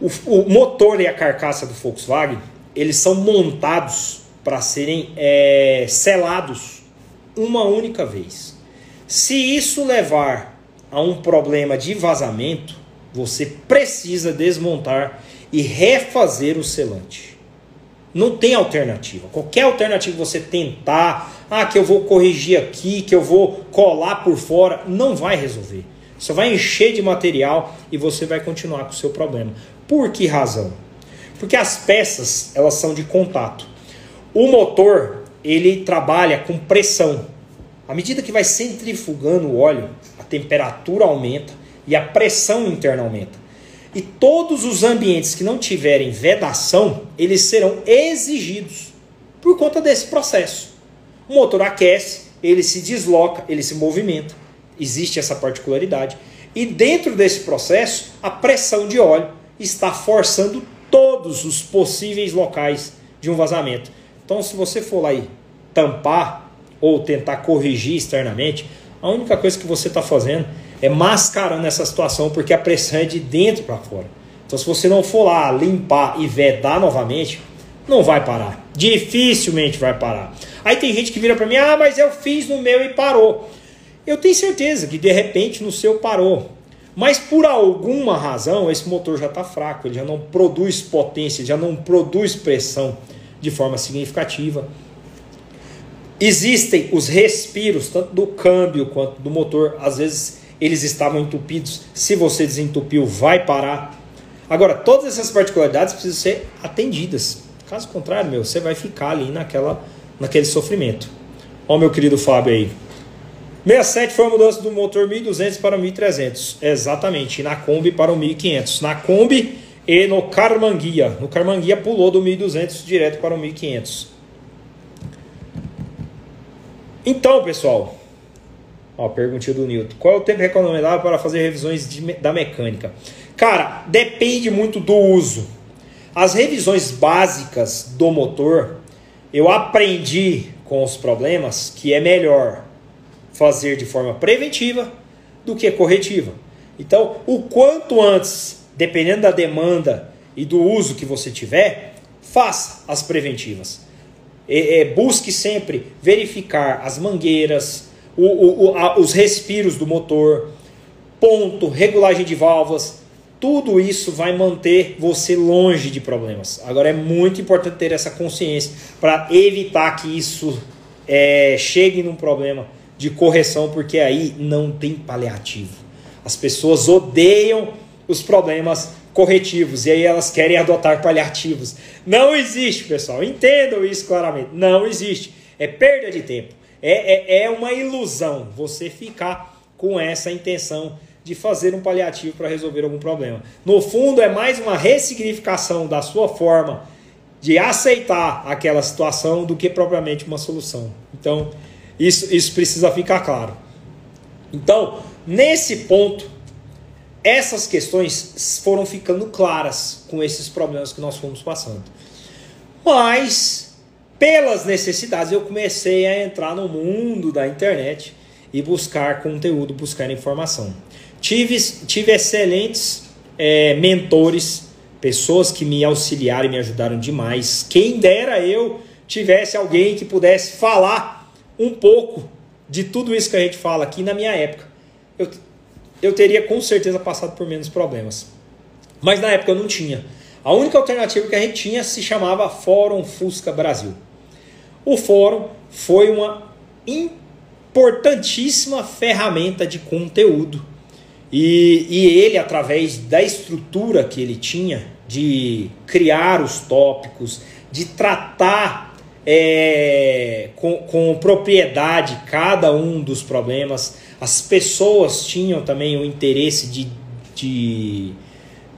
O, o motor e a carcaça do Volkswagen, eles são montados para serem é, selados uma única vez. Se isso levar a um problema de vazamento, você precisa desmontar e refazer o selante. Não tem alternativa. Qualquer alternativa você tentar, ah, que eu vou corrigir aqui, que eu vou colar por fora, não vai resolver. Você vai encher de material e você vai continuar com o seu problema. Por que razão? Porque as peças, elas são de contato. O motor, ele trabalha com pressão. À medida que vai centrifugando o óleo, a temperatura aumenta e a pressão interna aumenta. E todos os ambientes que não tiverem vedação, eles serão exigidos por conta desse processo. O motor aquece, ele se desloca, ele se movimenta. Existe essa particularidade. E dentro desse processo, a pressão de óleo está forçando todos os possíveis locais de um vazamento. Então, se você for lá e tampar ou tentar corrigir externamente, a única coisa que você está fazendo é mascarando essa situação porque a pressão é de dentro para fora. Então, se você não for lá limpar e vedar novamente, não vai parar. Dificilmente vai parar. Aí tem gente que vira para mim: ah, mas eu fiz no meu e parou. Eu tenho certeza que de repente no seu parou. Mas por alguma razão esse motor já está fraco, ele já não produz potência, já não produz pressão de forma significativa. Existem os respiros, tanto do câmbio quanto do motor, às vezes eles estavam entupidos. Se você desentupiu, vai parar. Agora, todas essas particularidades precisam ser atendidas. Caso contrário, meu, você vai ficar ali naquela, naquele sofrimento. Ó, meu querido Fábio aí. 67 foi a mudança do motor 1200 para o 1300. Exatamente. Na Kombi para o 1500. Na Kombi e no Carmanguia. No Carmanguia pulou do 1200 direto para o 1500. Então, pessoal. Ó, perguntinha do Newton. Qual é o tempo recomendável para fazer revisões de, da mecânica? Cara, depende muito do uso. As revisões básicas do motor, eu aprendi com os problemas que é melhor fazer de forma preventiva do que corretiva. Então, o quanto antes, dependendo da demanda e do uso que você tiver, faça as preventivas. É, é, busque sempre verificar as mangueiras, o, o, o, a, os respiros do motor, ponto, regulagem de válvulas. Tudo isso vai manter você longe de problemas. Agora é muito importante ter essa consciência para evitar que isso é, chegue num problema de correção, porque aí não tem paliativo. As pessoas odeiam os problemas corretivos e aí elas querem adotar paliativos. Não existe, pessoal. Entendam isso claramente. Não existe. É perda de tempo. É, é, é uma ilusão você ficar com essa intenção de fazer um paliativo para resolver algum problema. No fundo, é mais uma ressignificação da sua forma de aceitar aquela situação do que propriamente uma solução. Então, isso, isso precisa ficar claro. Então, nesse ponto, essas questões foram ficando claras com esses problemas que nós fomos passando. Mas, pelas necessidades, eu comecei a entrar no mundo da internet e buscar conteúdo, buscar informação. Tive, tive excelentes é, mentores, pessoas que me auxiliaram e me ajudaram demais. Quem dera eu tivesse alguém que pudesse falar um pouco de tudo isso que a gente fala aqui na minha época, eu, eu teria com certeza passado por menos problemas. Mas na época eu não tinha. A única alternativa que a gente tinha se chamava Fórum Fusca Brasil. O fórum foi uma importantíssima ferramenta de conteúdo. E, e ele, através da estrutura que ele tinha, de criar os tópicos, de tratar é, com, com propriedade cada um dos problemas. As pessoas tinham também o interesse de, de,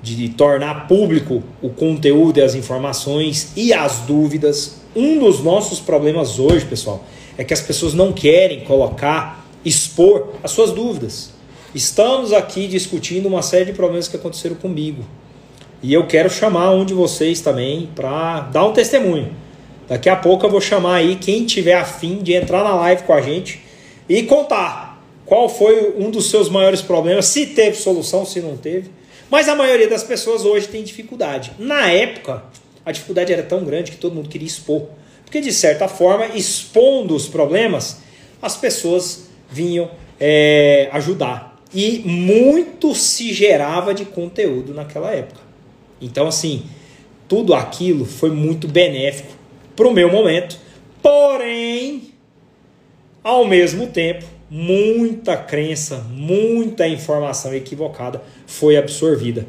de tornar público o conteúdo e as informações e as dúvidas. Um dos nossos problemas hoje, pessoal, é que as pessoas não querem colocar, expor as suas dúvidas. Estamos aqui discutindo uma série de problemas que aconteceram comigo. E eu quero chamar um de vocês também para dar um testemunho. Daqui a pouco eu vou chamar aí quem tiver afim de entrar na live com a gente e contar qual foi um dos seus maiores problemas, se teve solução, se não teve. Mas a maioria das pessoas hoje tem dificuldade. Na época, a dificuldade era tão grande que todo mundo queria expor. Porque, de certa forma, expondo os problemas, as pessoas vinham é, ajudar. E muito se gerava de conteúdo naquela época. Então, assim, tudo aquilo foi muito benéfico para o meu momento. Porém, ao mesmo tempo, muita crença, muita informação equivocada foi absorvida.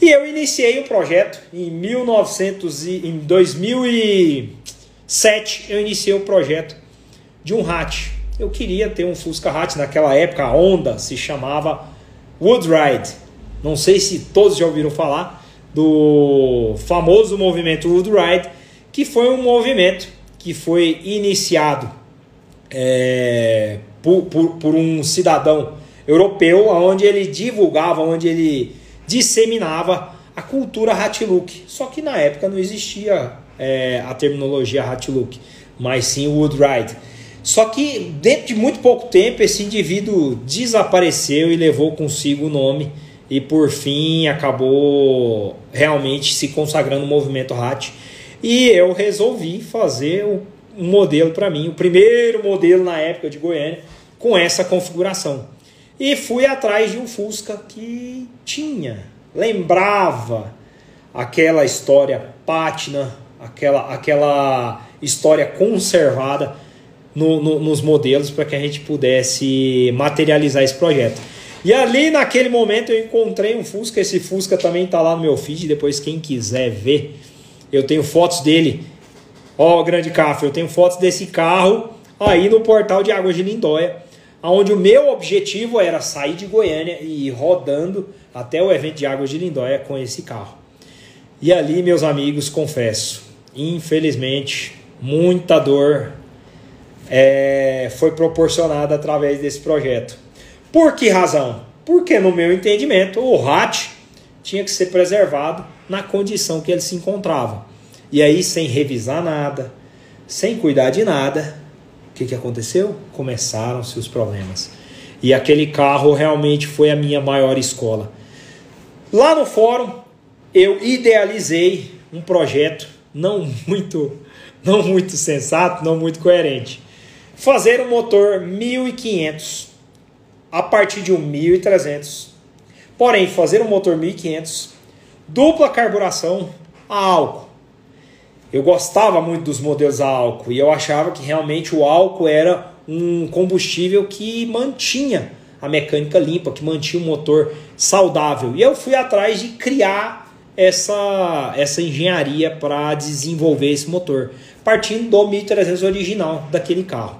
E eu iniciei o projeto em 1900 e, em 2007, eu iniciei o projeto de um hatch. Eu queria ter um Fusca hatch naquela época, a Honda se chamava Woodride. Não sei se todos já ouviram falar do famoso movimento Woodride, que foi um movimento que foi iniciado é, por, por, por um cidadão europeu, onde ele divulgava, onde ele disseminava a cultura Hatluk. Só que na época não existia é, a terminologia Hatluk, mas sim Woodride. Só que dentro de muito pouco tempo esse indivíduo desapareceu e levou consigo o nome e por fim acabou realmente se consagrando no movimento Hat. E eu resolvi fazer um modelo para mim, o primeiro modelo na época de Goiânia com essa configuração. E fui atrás de um Fusca que tinha, lembrava aquela história pátina, aquela, aquela história conservada no, no, nos modelos para que a gente pudesse materializar esse projeto. E ali naquele momento eu encontrei um Fusca, esse Fusca também está lá no meu feed, depois quem quiser ver, eu tenho fotos dele. Ó, oh, grande carro, eu tenho fotos desse carro aí no portal de Águas de Lindóia onde o meu objetivo era sair de Goiânia e ir rodando até o evento de Águas de Lindóia com esse carro. E ali, meus amigos, confesso, infelizmente, muita dor é, foi proporcionada através desse projeto. Por que razão? Porque, no meu entendimento, o RAT tinha que ser preservado na condição que ele se encontrava. E aí, sem revisar nada, sem cuidar de nada, que, que aconteceu? Começaram-se os problemas. E aquele carro realmente foi a minha maior escola. Lá no fórum, eu idealizei um projeto não muito, não muito sensato, não muito coerente. Fazer um motor 1500 a partir de um 1300. Porém, fazer um motor 1500 dupla carburação a álcool eu gostava muito dos modelos a álcool e eu achava que realmente o álcool era um combustível que mantinha a mecânica limpa, que mantinha o motor saudável. E eu fui atrás de criar essa, essa engenharia para desenvolver esse motor, partindo do 1300 original daquele carro.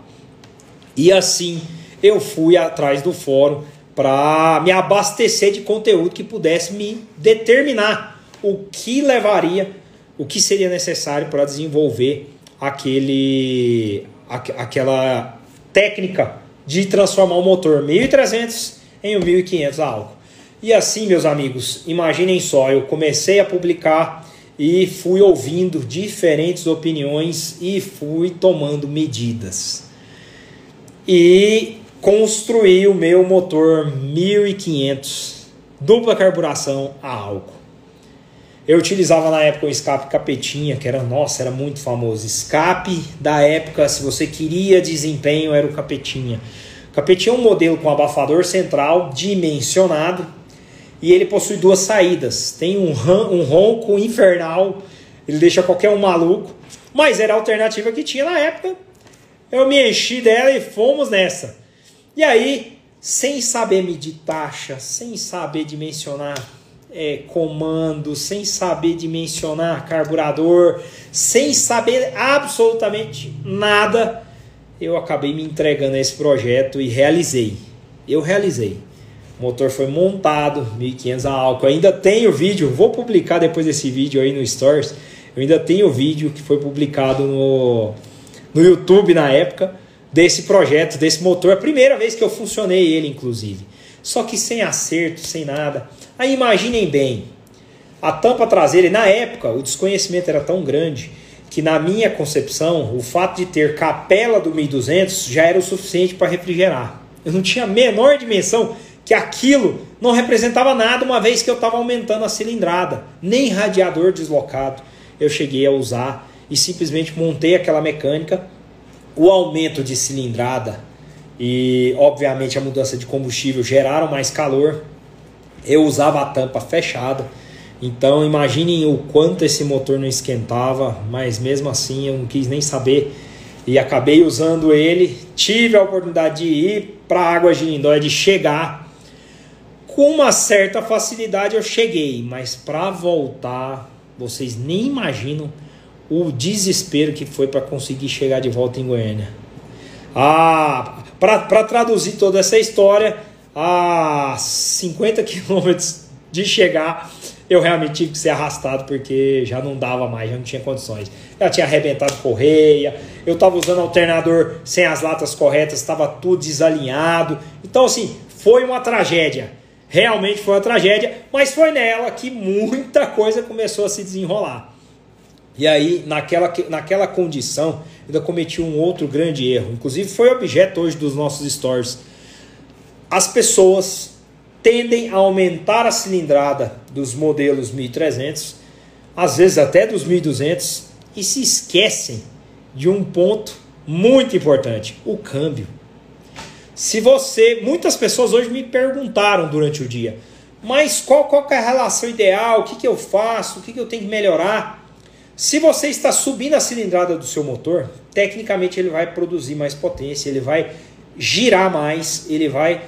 E assim eu fui atrás do fórum para me abastecer de conteúdo que pudesse me determinar o que levaria o que seria necessário para desenvolver aquele, aquela técnica de transformar o motor 1300 em 1500 a álcool. E assim, meus amigos, imaginem só, eu comecei a publicar e fui ouvindo diferentes opiniões e fui tomando medidas. E construí o meu motor 1500 dupla carburação a álcool. Eu utilizava na época o escape capetinha, que era, nossa, era muito famoso. Escape da época, se você queria desempenho, era o capetinha. O capetinha é um modelo com abafador central dimensionado e ele possui duas saídas. Tem um, um ronco infernal, ele deixa qualquer um maluco, mas era a alternativa que tinha na época. Eu me enchi dela e fomos nessa. E aí, sem saber medir taxa, sem saber dimensionar é, comando, sem saber dimensionar carburador, sem saber absolutamente nada, eu acabei me entregando a esse projeto e realizei. Eu realizei. O motor foi montado, 1500 a álcool. Eu ainda tenho vídeo, vou publicar depois desse vídeo aí no Stories. Eu ainda tenho vídeo que foi publicado no, no YouTube na época desse projeto, desse motor. A primeira vez que eu funcionei ele, inclusive. Só que sem acerto, sem nada. Aí imaginem bem, A tampa traseira, e na época o desconhecimento era tão grande que na minha concepção, o fato de ter capela do 1200 já era o suficiente para refrigerar. Eu não tinha a menor dimensão que aquilo não representava nada, uma vez que eu estava aumentando a cilindrada, nem radiador deslocado eu cheguei a usar e simplesmente montei aquela mecânica. O aumento de cilindrada e, obviamente, a mudança de combustível geraram mais calor. Eu usava a tampa fechada, então imaginem o quanto esse motor não esquentava, mas mesmo assim eu não quis nem saber e acabei usando ele. Tive a oportunidade de ir para a Água de Lindóia, de chegar com uma certa facilidade eu cheguei, mas para voltar, vocês nem imaginam o desespero que foi para conseguir chegar de volta em Goiânia. Ah, para traduzir toda essa história, a 50 quilômetros de chegar, eu realmente tive que ser arrastado porque já não dava mais, já não tinha condições. Já tinha arrebentado correia, eu estava usando alternador sem as latas corretas, estava tudo desalinhado. Então, assim, foi uma tragédia. Realmente foi uma tragédia, mas foi nela que muita coisa começou a se desenrolar. E aí, naquela, naquela condição, ainda cometi um outro grande erro. Inclusive, foi objeto hoje dos nossos stories. As pessoas tendem a aumentar a cilindrada dos modelos 1300, às vezes até dos 1200, e se esquecem de um ponto muito importante: o câmbio. Se você. Muitas pessoas hoje me perguntaram durante o dia, mas qual, qual é a relação ideal? O que, que eu faço? O que, que eu tenho que melhorar? Se você está subindo a cilindrada do seu motor, tecnicamente ele vai produzir mais potência, ele vai girar mais, ele vai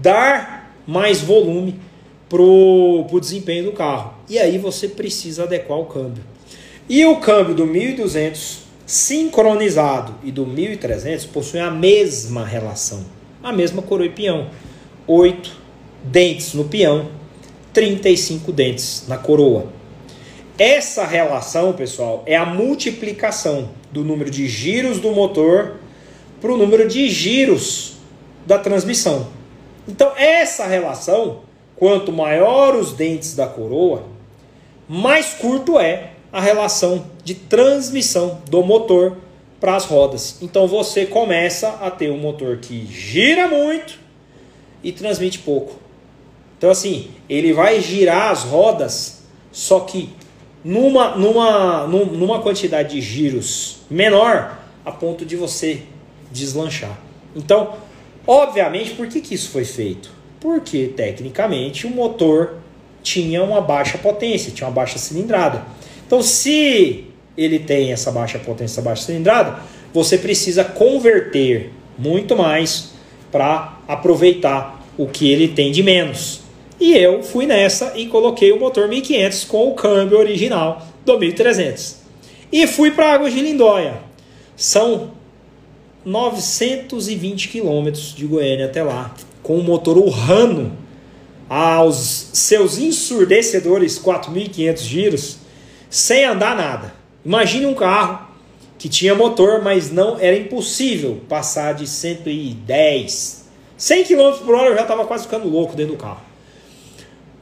dar mais volume para o desempenho do carro. E aí você precisa adequar o câmbio. E o câmbio do 1200 sincronizado e do 1300 possuem a mesma relação a mesma coroa e peão. 8 dentes no peão, 35 dentes na coroa. Essa relação, pessoal, é a multiplicação do número de giros do motor para o número de giros da transmissão. Então, essa relação, quanto maior os dentes da coroa, mais curto é a relação de transmissão do motor para as rodas. Então você começa a ter um motor que gira muito e transmite pouco. Então assim, ele vai girar as rodas, só que numa, numa, numa quantidade de giros menor a ponto de você deslanchar. Então, obviamente, por que, que isso foi feito? Porque tecnicamente o motor tinha uma baixa potência, tinha uma baixa cilindrada. Então, se ele tem essa baixa potência, essa baixa cilindrada, você precisa converter muito mais para aproveitar o que ele tem de menos. E eu fui nessa e coloquei o motor 1500 com o câmbio original do 1300. E fui para Águas de Lindóia. São 920 quilômetros de Goiânia até lá, com o motor urrando aos seus ensurdecedores 4.500 giros, sem andar nada. Imagine um carro que tinha motor, mas não era impossível passar de 110. 100 km por hora eu já estava quase ficando louco dentro do carro.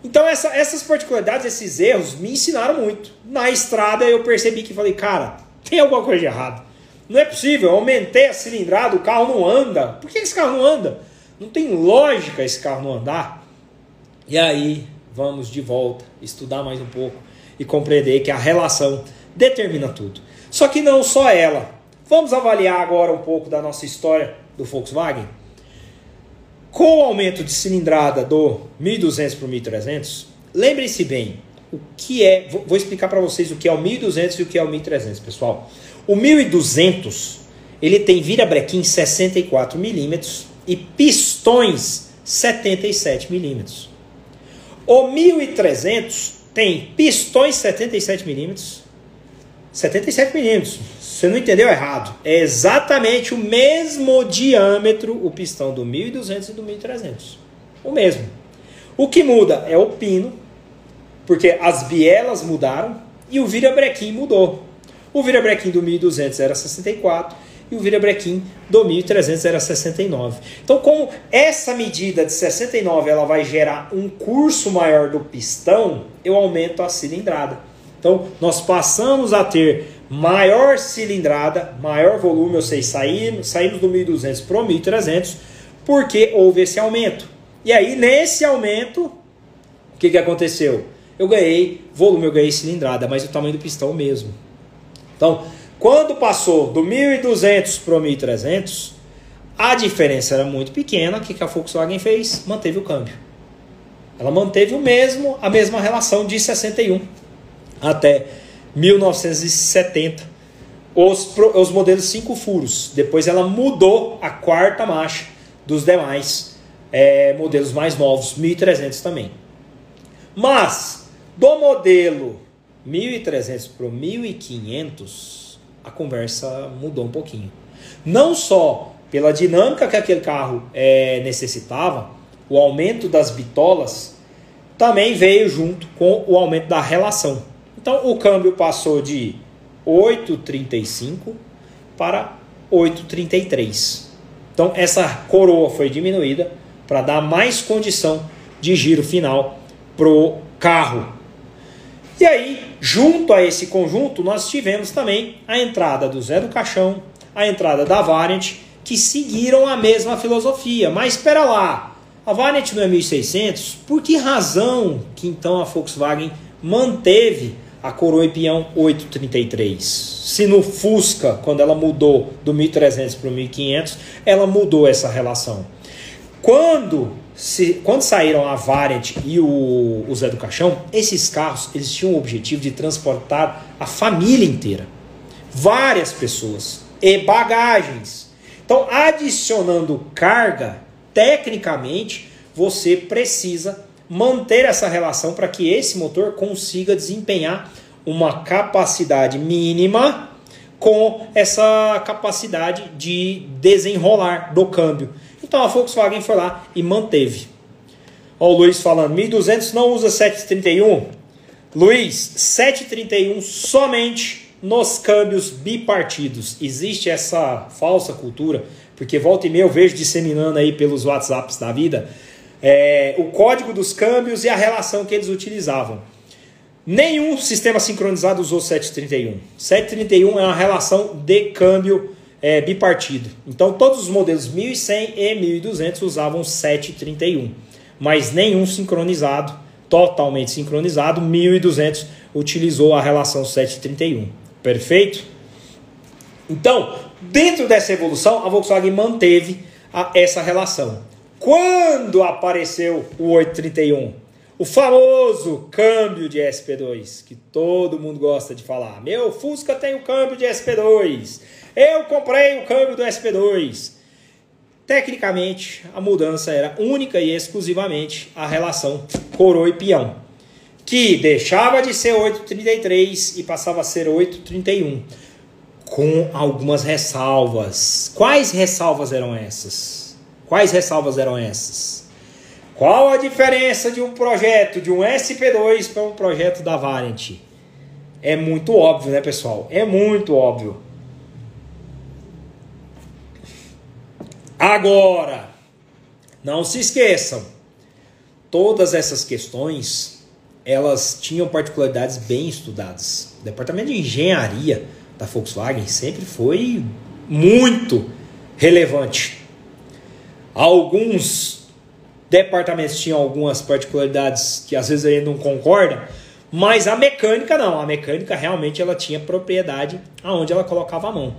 Então essa, essas particularidades, esses erros me ensinaram muito. Na estrada eu percebi que falei, cara, tem alguma coisa de errado. Não é possível, eu aumentei a cilindrada, o carro não anda. Por que esse carro não anda? Não tem lógica esse carro não andar. E aí vamos de volta, estudar mais um pouco e compreender que a relação determina tudo. Só que não só ela. Vamos avaliar agora um pouco da nossa história do Volkswagen. Com o aumento de cilindrada do 1200 para o 1300, lembrem-se bem, o que é, vou explicar para vocês o que é o 1200 e o que é o 1300, pessoal. O 1200, ele tem virabrequim 64 milímetros e pistões 77 milímetros. O 1300 tem pistões 77 milímetros 77 milímetros. Você não entendeu errado. É exatamente o mesmo diâmetro o pistão do 1200 e do 1300. O mesmo. O que muda é o pino, porque as bielas mudaram e o virabrequim mudou. O virabrequim do 1200 era 64 e o virabrequim do 1300 era 69. Então, como essa medida de 69 ela vai gerar um curso maior do pistão, eu aumento a cilindrada. Então, nós passamos a ter maior cilindrada, maior volume, ou seja, saímos, saímos do 1200 para o 1300, porque houve esse aumento. E aí, nesse aumento, o que, que aconteceu? Eu ganhei volume, eu ganhei cilindrada, mas o tamanho do pistão mesmo. Então, quando passou do 1.200 para o 1.300, a diferença era muito pequena. O que a Volkswagen fez? Manteve o câmbio. Ela manteve o mesmo, a mesma relação de 61 até 1970. Os, os modelos 5 furos. Depois ela mudou a quarta marcha dos demais é, modelos mais novos, 1300 também. Mas do modelo 1300 para o 1500, a conversa mudou um pouquinho. Não só pela dinâmica que aquele carro é, necessitava, o aumento das bitolas também veio junto com o aumento da relação. Então o câmbio passou de 8,35 para 8,33. Então essa coroa foi diminuída para dar mais condição de giro final pro carro. E aí, junto a esse conjunto, nós tivemos também a entrada do Zé do Caixão, a entrada da Variant, que seguiram a mesma filosofia. Mas espera lá, a Variant no é 1600, por que razão que então a Volkswagen manteve a coroa e peão 833? Se no Fusca, quando ela mudou do 1300 para o 1500, ela mudou essa relação. Quando se, quando saíram a Variant e o, o Zé do Caixão, esses carros eles tinham o objetivo de transportar a família inteira, várias pessoas e bagagens. Então, adicionando carga, tecnicamente, você precisa manter essa relação para que esse motor consiga desempenhar uma capacidade mínima com essa capacidade de desenrolar do câmbio. Então a Volkswagen foi lá e manteve. Olha o Luiz falando, 1200 não usa 731. Luiz, 731 somente nos câmbios bipartidos. Existe essa falsa cultura, porque volta e meia eu vejo disseminando aí pelos WhatsApps da vida é, o código dos câmbios e a relação que eles utilizavam. Nenhum sistema sincronizado usou 731. 731 é uma relação de câmbio é, bipartido. Então todos os modelos 1100 e 1200 usavam 731, mas nenhum sincronizado, totalmente sincronizado, 1200 utilizou a relação 731. Perfeito? Então, dentro dessa evolução, a Volkswagen manteve a, essa relação. Quando apareceu o 831? O famoso câmbio de SP2, que todo mundo gosta de falar. Meu Fusca tem o câmbio de SP2. Eu comprei o câmbio do SP2. Tecnicamente, a mudança era única e exclusivamente a relação coroa e peão, que deixava de ser 8,33 e passava a ser 8,31, com algumas ressalvas. Quais ressalvas eram essas? Quais ressalvas eram essas? Qual a diferença de um projeto de um SP2 para um projeto da Variant? É muito óbvio, né, pessoal? É muito óbvio. Agora, não se esqueçam, todas essas questões elas tinham particularidades bem estudadas. O departamento de engenharia da Volkswagen sempre foi muito relevante. Alguns departamentos tinham algumas particularidades que às vezes gente não concorda, mas a mecânica não. A mecânica realmente ela tinha propriedade aonde ela colocava a mão.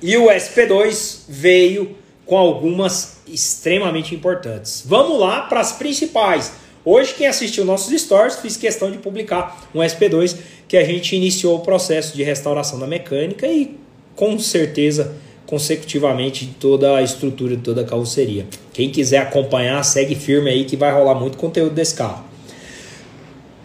E o SP2 veio com algumas extremamente importantes. Vamos lá para as principais. Hoje, quem assistiu nossos stories, fiz questão de publicar um SP2 que a gente iniciou o processo de restauração da mecânica e com certeza consecutivamente toda a estrutura de toda a carroceria. Quem quiser acompanhar, segue firme aí que vai rolar muito conteúdo desse carro.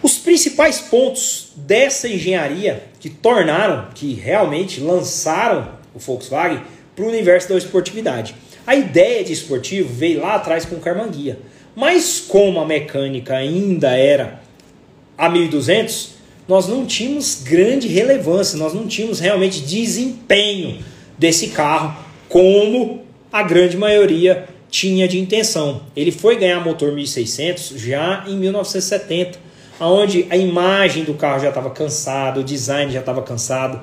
Os principais pontos dessa engenharia que tornaram, que realmente lançaram o Volkswagen para o universo da esportividade. A ideia de esportivo veio lá atrás com o Carmanguia. Mas como a mecânica ainda era a 1200, nós não tínhamos grande relevância, nós não tínhamos realmente desempenho desse carro, como a grande maioria tinha de intenção. Ele foi ganhar motor 1600 já em 1970, onde a imagem do carro já estava cansada, o design já estava cansado.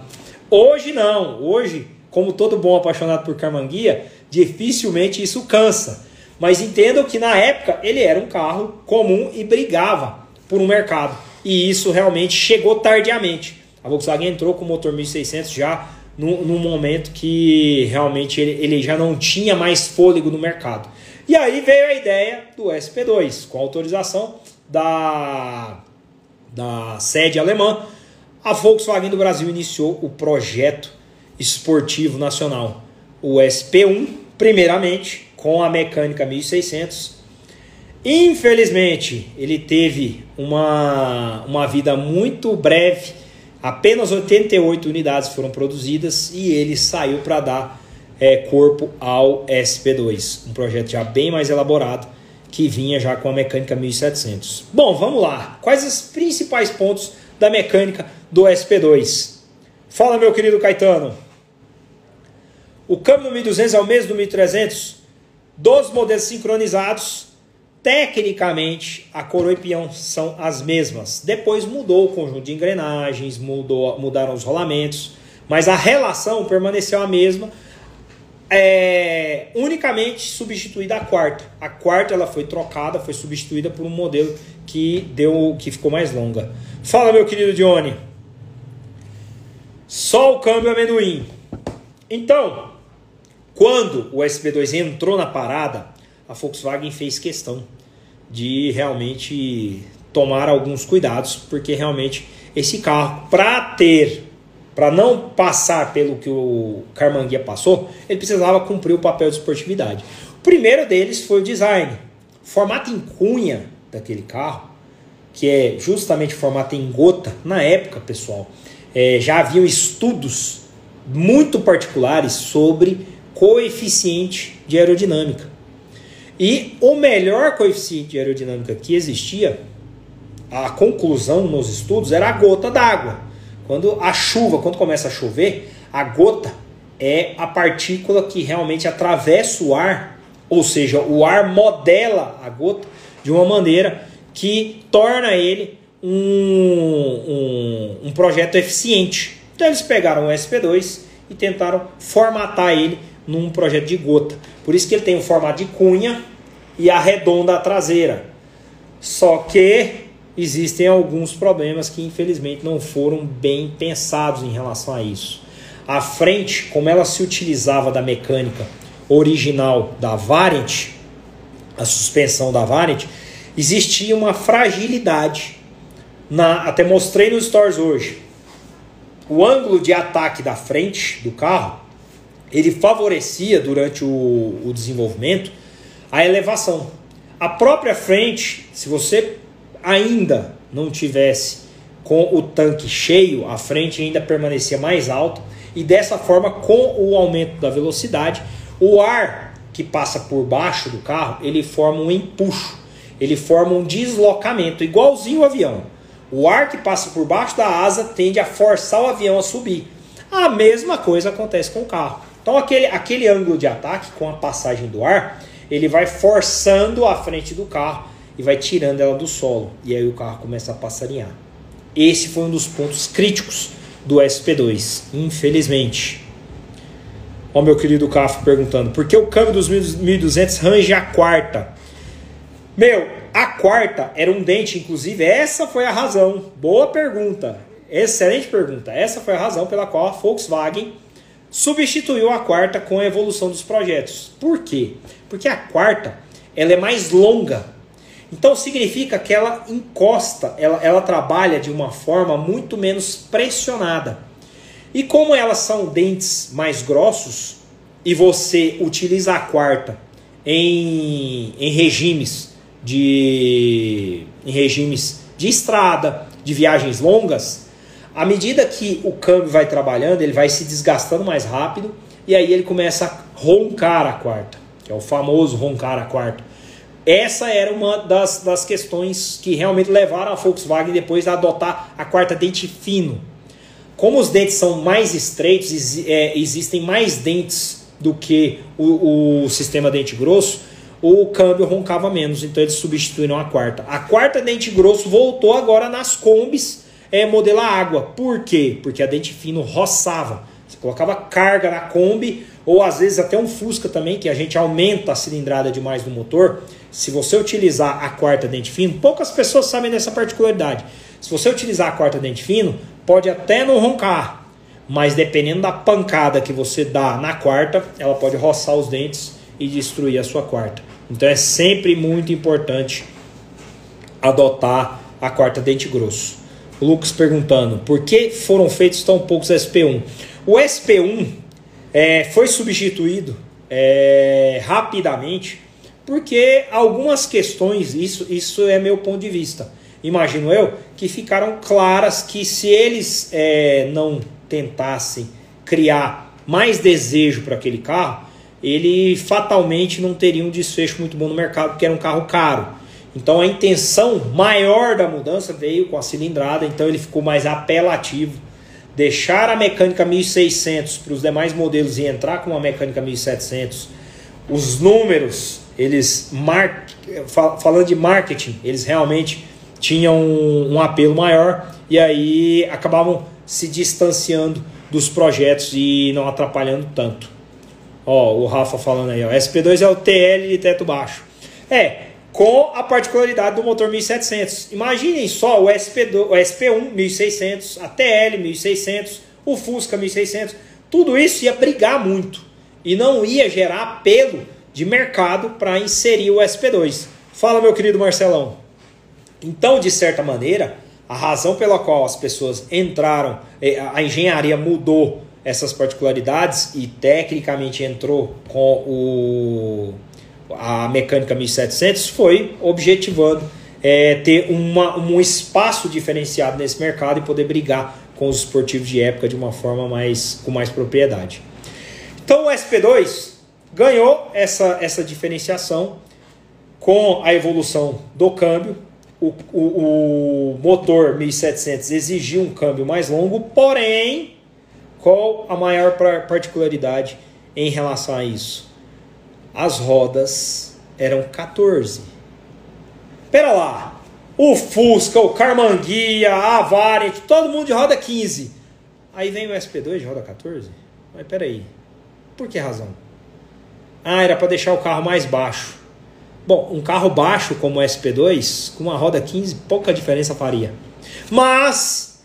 Hoje não, hoje, como todo bom apaixonado por Carmanguia, dificilmente isso cansa. Mas entendam que na época ele era um carro comum e brigava por um mercado. E isso realmente chegou tardiamente. A Volkswagen entrou com o motor 1600 já num momento que realmente ele, ele já não tinha mais fôlego no mercado. E aí veio a ideia do SP2, com autorização da, da sede alemã. A Volkswagen do Brasil iniciou o projeto esportivo nacional, o SP1, primeiramente com a mecânica 1600. Infelizmente, ele teve uma, uma vida muito breve Apenas 88 unidades foram produzidas e ele saiu para dar é, corpo ao SP2, um projeto já bem mais elaborado que vinha já com a mecânica 1700. Bom, vamos lá. Quais os principais pontos da mecânica do SP2? Fala, meu querido Caetano. O câmbio do 1200 é o mesmo do 1300? Dos modelos sincronizados, Tecnicamente, a coroa e peão são as mesmas. Depois mudou o conjunto de engrenagens, mudou, mudaram os rolamentos, mas a relação permaneceu a mesma, é, unicamente substituída a quarta. A quarta ela foi trocada, foi substituída por um modelo que deu, que ficou mais longa. Fala, meu querido Johnny. Só o câmbio amendoim. Então, quando o SP2 entrou na parada, a Volkswagen fez questão de realmente tomar alguns cuidados, porque realmente esse carro, para ter, para não passar pelo que o Carmanguia passou, ele precisava cumprir o papel de esportividade. O primeiro deles foi o design. O formato em cunha daquele carro, que é justamente o formato em gota, na época, pessoal, é, já haviam estudos muito particulares sobre coeficiente de aerodinâmica. E o melhor coeficiente de aerodinâmica que existia, a conclusão nos estudos, era a gota d'água. Quando a chuva, quando começa a chover, a gota é a partícula que realmente atravessa o ar, ou seja, o ar modela a gota de uma maneira que torna ele um, um, um projeto eficiente. Então eles pegaram o SP2 e tentaram formatar ele num projeto de gota. Por isso que ele tem o formato de cunha e arredonda a traseira. Só que existem alguns problemas que infelizmente não foram bem pensados em relação a isso. A frente, como ela se utilizava da mecânica original da Variant, a suspensão da Variant, existia uma fragilidade. Na, até mostrei nos stores hoje. O ângulo de ataque da frente do carro ele favorecia durante o, o desenvolvimento a elevação. A própria frente, se você ainda não tivesse com o tanque cheio, a frente ainda permanecia mais alta e dessa forma, com o aumento da velocidade, o ar que passa por baixo do carro, ele forma um empuxo, ele forma um deslocamento, igualzinho o avião. O ar que passa por baixo da asa tende a forçar o avião a subir. A mesma coisa acontece com o carro. Então aquele, aquele ângulo de ataque com a passagem do ar, ele vai forçando a frente do carro e vai tirando ela do solo. E aí o carro começa a passarinhar. Esse foi um dos pontos críticos do SP2, infelizmente. Ó meu querido Cafo perguntando, por que o câmbio dos 1200 range a quarta? Meu, a quarta era um dente, inclusive essa foi a razão. Boa pergunta, excelente pergunta. Essa foi a razão pela qual a Volkswagen substituiu a quarta com a evolução dos projetos. Por quê? Porque a quarta ela é mais longa. Então significa que ela encosta, ela, ela trabalha de uma forma muito menos pressionada. E como elas são dentes mais grossos e você utiliza a quarta em, em regimes de em regimes de estrada, de viagens longas, à medida que o câmbio vai trabalhando, ele vai se desgastando mais rápido e aí ele começa a roncar a quarta, que é o famoso roncar a quarta. Essa era uma das, das questões que realmente levaram a Volkswagen depois a adotar a quarta dente fino. como os dentes são mais estreitos, é, existem mais dentes do que o, o sistema dente grosso, o câmbio roncava menos, então eles substituíram a quarta. A quarta dente grosso voltou agora nas combis é, modelo água. Por quê? Porque a dente fino roçava. Você colocava carga na Kombi, ou às vezes até um Fusca também, que a gente aumenta a cilindrada demais do motor. Se você utilizar a quarta dente fino, poucas pessoas sabem dessa particularidade. Se você utilizar a quarta dente fino, pode até não roncar, mas dependendo da pancada que você dá na quarta, ela pode roçar os dentes e destruir a sua quarta. Então é sempre muito importante adotar a quarta dente grosso. Lucas perguntando por que foram feitos tão poucos SP1. O SP1 é, foi substituído é, rapidamente porque algumas questões, isso, isso é meu ponto de vista, imagino eu, que ficaram claras que se eles é, não tentassem criar mais desejo para aquele carro, ele fatalmente não teria um desfecho muito bom no mercado, porque era um carro caro. Então a intenção maior da mudança veio com a cilindrada, então ele ficou mais apelativo. Deixar a mecânica 1600 para os demais modelos e entrar com uma mecânica 1700. Os números, eles mar... falando de marketing, eles realmente tinham um, apelo maior e aí acabavam se distanciando dos projetos e não atrapalhando tanto. Ó, o Rafa falando aí, ó, SP2 é o TL de teto baixo. É, com a particularidade do motor 1700. Imaginem só o, SP2, o SP1 1600, a TL 1600, o Fusca 1600, tudo isso ia brigar muito e não ia gerar apelo de mercado para inserir o SP2. Fala, meu querido Marcelão. Então, de certa maneira, a razão pela qual as pessoas entraram, eh, a engenharia mudou essas particularidades e tecnicamente entrou com o a mecânica 1700 foi objetivando é, ter uma, um espaço diferenciado nesse mercado e poder brigar com os esportivos de época de uma forma mais com mais propriedade. Então o SP2 ganhou essa, essa diferenciação com a evolução do câmbio. O, o, o motor 1700 exigiu um câmbio mais longo, porém, qual a maior particularidade em relação a isso? As rodas eram 14. Pera lá, o Fusca, o Carmanguia, a Variant, todo mundo de roda 15. Aí vem o SP2 de roda 14? Mas peraí, por que razão? Ah, era para deixar o carro mais baixo. Bom, um carro baixo como o SP2, com uma roda 15, pouca diferença faria. Mas,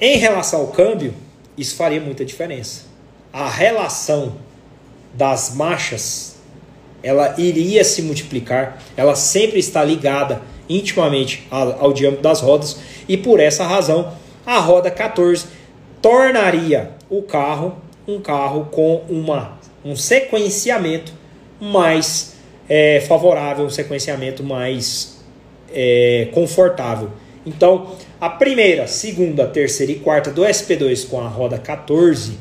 em relação ao câmbio, isso faria muita diferença. A relação das marchas ela iria se multiplicar, ela sempre está ligada intimamente ao, diâmetro das rodas e por essa razão a roda 14 tornaria o carro um carro com uma, um sequenciamento mais é, favorável, um sequenciamento mais é, confortável. Então, a primeira, segunda, terceira e quarta do SP2 com a roda 14,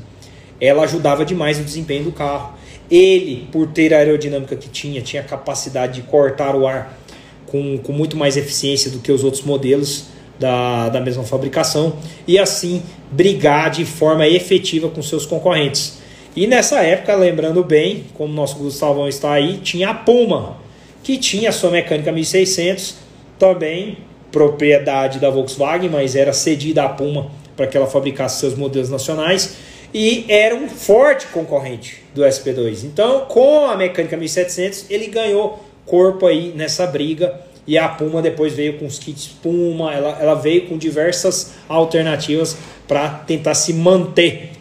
ela ajudava demais no desempenho do carro. Ele, por ter a aerodinâmica que tinha, tinha capacidade de cortar o ar com, com muito mais eficiência do que os outros modelos da, da mesma fabricação e assim brigar de forma efetiva com seus concorrentes. E nessa época, lembrando bem, como nosso Gustavão está aí, tinha a Puma, que tinha a sua mecânica 1600, também propriedade da Volkswagen, mas era cedida à Puma para que ela fabricasse seus modelos nacionais e era um forte concorrente do SP2. Então, com a mecânica 1700, ele ganhou corpo aí nessa briga e a Puma depois veio com os kits Puma, ela, ela veio com diversas alternativas para tentar se manter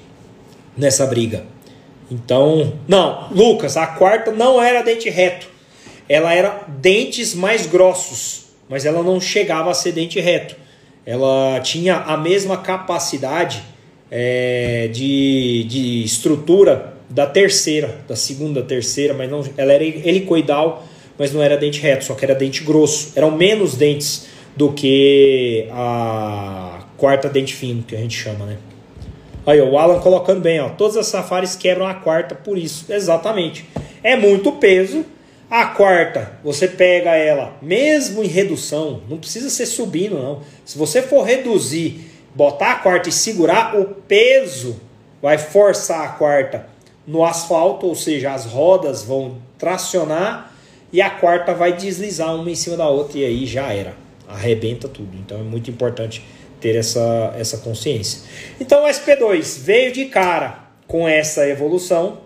nessa briga. Então, não, Lucas, a quarta não era dente reto. Ela era dentes mais grossos, mas ela não chegava a ser dente reto. Ela tinha a mesma capacidade é, de, de estrutura da terceira, da segunda, terceira, mas não, ela era helicoidal, mas não era dente reto, só que era dente grosso. Eram menos dentes do que a quarta dente fino, que a gente chama, né? Aí, ó, o Alan colocando bem, ó. Todas as safaris quebram a quarta por isso. Exatamente. É muito peso. A quarta, você pega ela, mesmo em redução, não precisa ser subindo, não. Se você for reduzir botar a quarta e segurar, o peso vai forçar a quarta no asfalto, ou seja, as rodas vão tracionar e a quarta vai deslizar uma em cima da outra e aí já era, arrebenta tudo. Então é muito importante ter essa, essa consciência. Então o SP2 veio de cara com essa evolução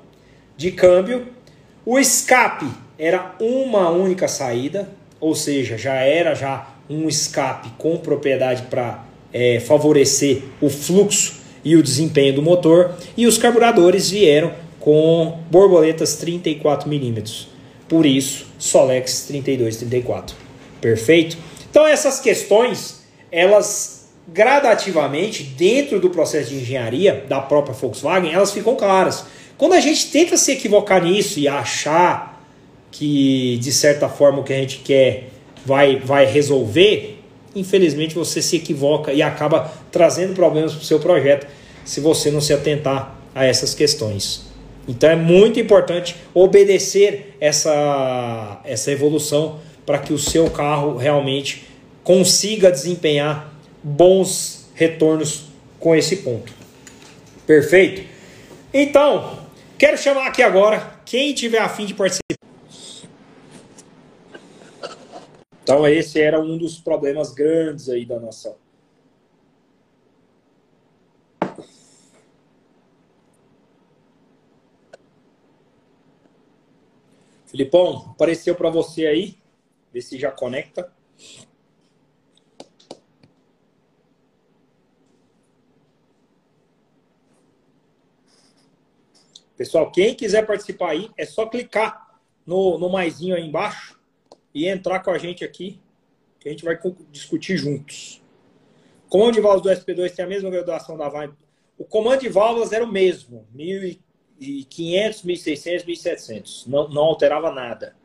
de câmbio. O escape era uma única saída, ou seja, já era já um escape com propriedade para é, favorecer o fluxo e o desempenho do motor. E os carburadores vieram com borboletas 34 milímetros. Por isso, Solex 3234. Perfeito? Então essas questões, elas gradativamente dentro do processo de engenharia da própria Volkswagen, elas ficam claras. Quando a gente tenta se equivocar nisso e achar que de certa forma o que a gente quer vai, vai resolver, infelizmente você se equivoca e acaba trazendo problemas para o seu projeto se você não se atentar a essas questões. Então é muito importante obedecer essa, essa evolução para que o seu carro realmente consiga desempenhar bons retornos com esse ponto. Perfeito? Então, quero chamar aqui agora quem tiver afim de participar. Então esse era um dos problemas grandes aí da nação. Filipão, apareceu para você aí? Vê se já conecta. Pessoal, quem quiser participar aí, é só clicar no, no maisinho aí embaixo e entrar com a gente aqui, que a gente vai discutir juntos. O comando de válvulas do SP2 tem a mesma graduação da Vine. O comando de válvulas era o mesmo, 1500, 1600, 1700. Não, não alterava nada.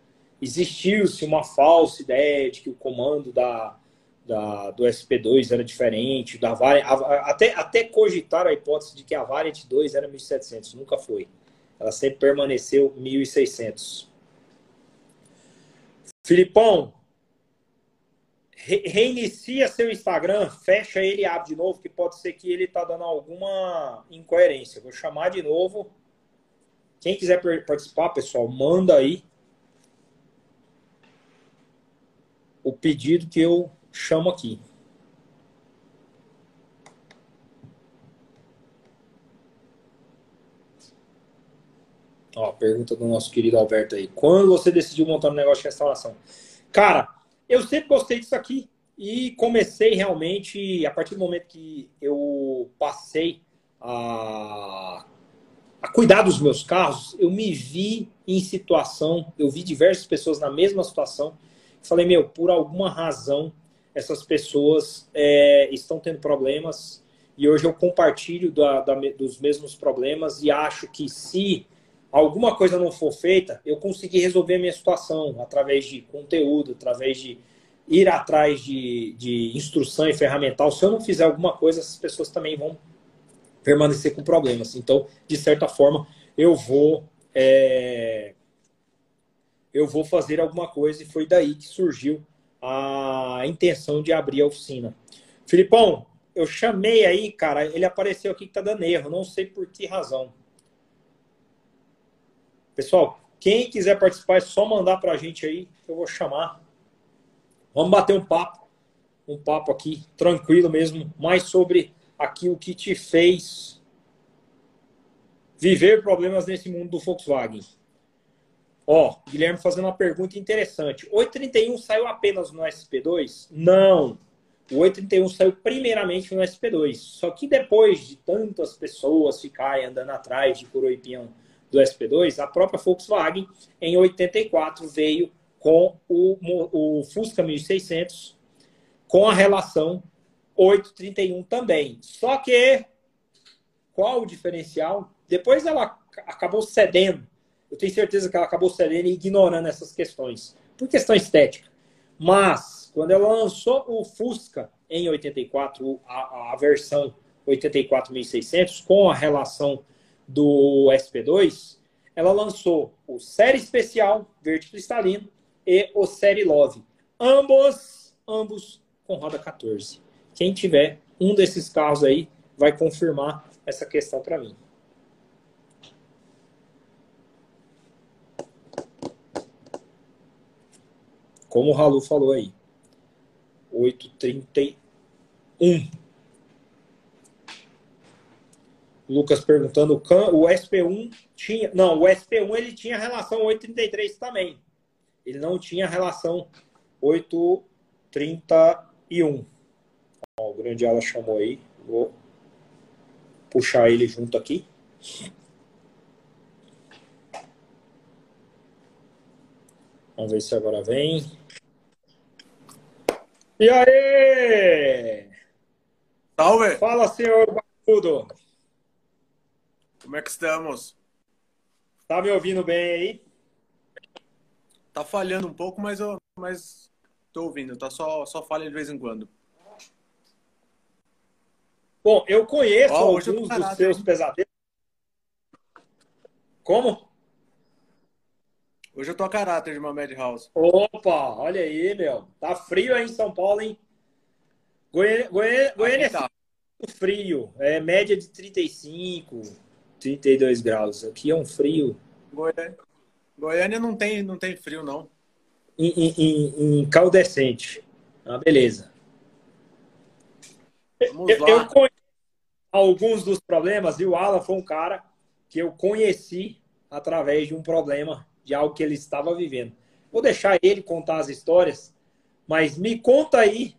Existiu-se uma falsa ideia de que o comando da, da, do SP2 era diferente, da variant, até, até cogitar a hipótese de que a Variant 2 era 1700. Nunca foi. Ela sempre permaneceu 1600. Filipão, re reinicia seu Instagram, fecha ele e abre de novo, que pode ser que ele está dando alguma incoerência. Vou chamar de novo quem quiser participar, pessoal, manda aí o pedido que eu chamo aqui. Ó, pergunta do nosso querido Alberto aí. Quando você decidiu montar um negócio de restauração? Cara, eu sempre gostei disso aqui e comecei realmente, a partir do momento que eu passei a a cuidar dos meus carros, eu me vi em situação, eu vi diversas pessoas na mesma situação. Falei, meu, por alguma razão, essas pessoas é, estão tendo problemas e hoje eu compartilho da, da, dos mesmos problemas e acho que se alguma coisa não for feita, eu consegui resolver a minha situação através de conteúdo, através de ir atrás de, de instrução e ferramental. Se eu não fizer alguma coisa, essas pessoas também vão permanecer com problemas. Então, de certa forma, eu vou é, eu vou fazer alguma coisa e foi daí que surgiu a intenção de abrir a oficina. Filipão, eu chamei aí, cara, ele apareceu aqui que tá dando erro, não sei por que razão. Pessoal, quem quiser participar é só mandar pra gente aí, eu vou chamar. Vamos bater um papo, um papo aqui tranquilo mesmo, mais sobre aquilo que te fez viver problemas nesse mundo do Volkswagen. Ó, Guilherme fazendo uma pergunta interessante. 831 saiu apenas no SP2? Não. O 831 saiu primeiramente no SP2. Só que depois de tantas pessoas ficarem andando atrás de coroipião do SP2, a própria Volkswagen, em 84, veio com o, o Fusca 1600 com a relação 8,31 também. Só que, qual o diferencial? Depois ela acabou cedendo. Eu tenho certeza que ela acabou cedendo e ignorando essas questões, por questão estética. Mas, quando ela lançou o Fusca em 84, a, a versão 84.600, com a relação do SP2, ela lançou o Série Especial Verde Cristalino e o Série Love. Ambos, ambos com roda 14 Quem tiver um desses carros aí vai confirmar essa questão para mim. Como o Ralu falou aí. 8,31. Lucas perguntando, o SP1 tinha... Não, o SP1 ele tinha relação 8,33 também. Ele não tinha relação 8,31. o grande ala chamou aí. Vou puxar ele junto aqui. Vamos ver se agora vem. E aí?
Salve!
Fala, senhor Barbudo.
Como é que estamos?
Tá me ouvindo bem aí?
Tá falhando um pouco, mas eu mas tô ouvindo, tá só só falha de vez em quando.
Bom, eu conheço oh, alguns dos seus pesadelos. Como?
Hoje eu tô a caráter de uma Madhouse.
Opa, olha aí, meu. Tá frio aí em São Paulo, hein? Goiânia, Goiânia, Goiânia é tá. frio. É média de 35, 32 graus. Aqui é um frio.
Goiânia, Goiânia não, tem, não tem frio, não.
Incaldescente. Ah, beleza. Vamos eu, lá. eu conheço alguns dos problemas e o Alan foi um cara que eu conheci através de um problema de algo que ele estava vivendo. Vou deixar ele contar as histórias, mas me conta aí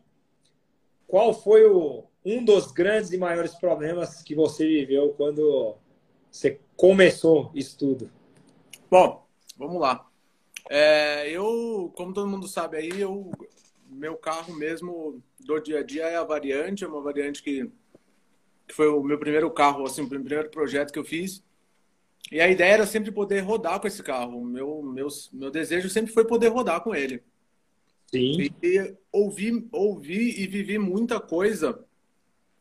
qual foi o, um dos grandes e maiores problemas que você viveu quando você começou isso tudo.
Bom, vamos lá. É, eu, como todo mundo sabe aí, eu, meu carro mesmo do dia a dia é a variante, é uma variante que, que foi o meu primeiro carro, assim, o primeiro projeto que eu fiz. E a ideia era sempre poder rodar com esse carro. Meu, meu, meu desejo sempre foi poder rodar com ele.
Sim.
E ouvi, ouvi e vivi muita coisa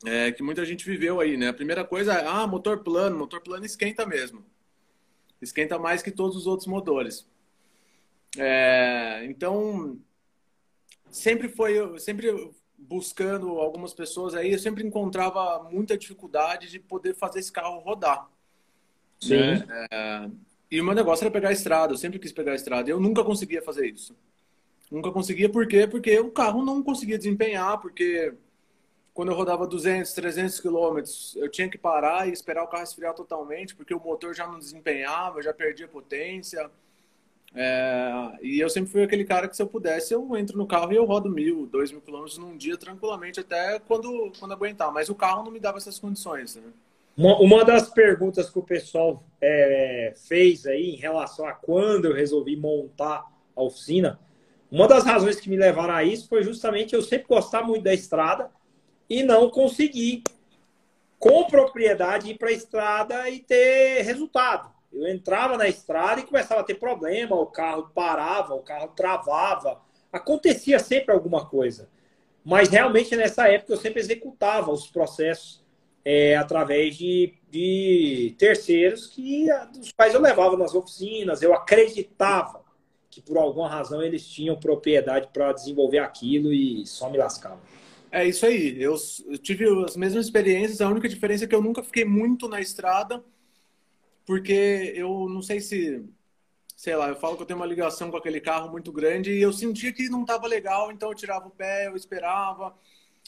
é, que muita gente viveu aí, né? A primeira coisa é, ah, motor plano. Motor plano esquenta mesmo. Esquenta mais que todos os outros motores. É, então, sempre foi, sempre buscando algumas pessoas aí, eu sempre encontrava muita dificuldade de poder fazer esse carro rodar. Sim. Né? É, e o meu negócio era pegar a estrada, eu sempre quis pegar a estrada. Eu nunca conseguia fazer isso. Nunca conseguia, por quê? Porque o carro não conseguia desempenhar, porque quando eu rodava 200, 300 quilômetros, eu tinha que parar e esperar o carro esfriar totalmente, porque o motor já não desempenhava, já perdia potência. É, e eu sempre fui aquele cara que se eu pudesse, eu entro no carro e eu rodo mil, dois mil quilômetros num dia tranquilamente, até quando, quando aguentar. Mas o carro não me dava essas condições, né?
Uma, uma das perguntas que o pessoal é, fez aí em relação a quando eu resolvi montar a oficina, uma das razões que me levaram a isso foi justamente eu sempre gostar muito da estrada e não conseguir com propriedade ir para a estrada e ter resultado. Eu entrava na estrada e começava a ter problema, o carro parava, o carro travava, acontecia sempre alguma coisa. Mas realmente nessa época eu sempre executava os processos é, através de, de terceiros que os quais eu levava nas oficinas, eu acreditava que por alguma razão eles tinham propriedade para desenvolver aquilo e só me lascava.
É isso aí. Eu, tive as mesmas experiências. A única diferença é que eu nunca fiquei muito na estrada, porque eu não sei se, sei lá, eu falo que eu tenho uma ligação com aquele carro muito grande e eu sentia que não estava legal, então eu tirava o pé, eu esperava.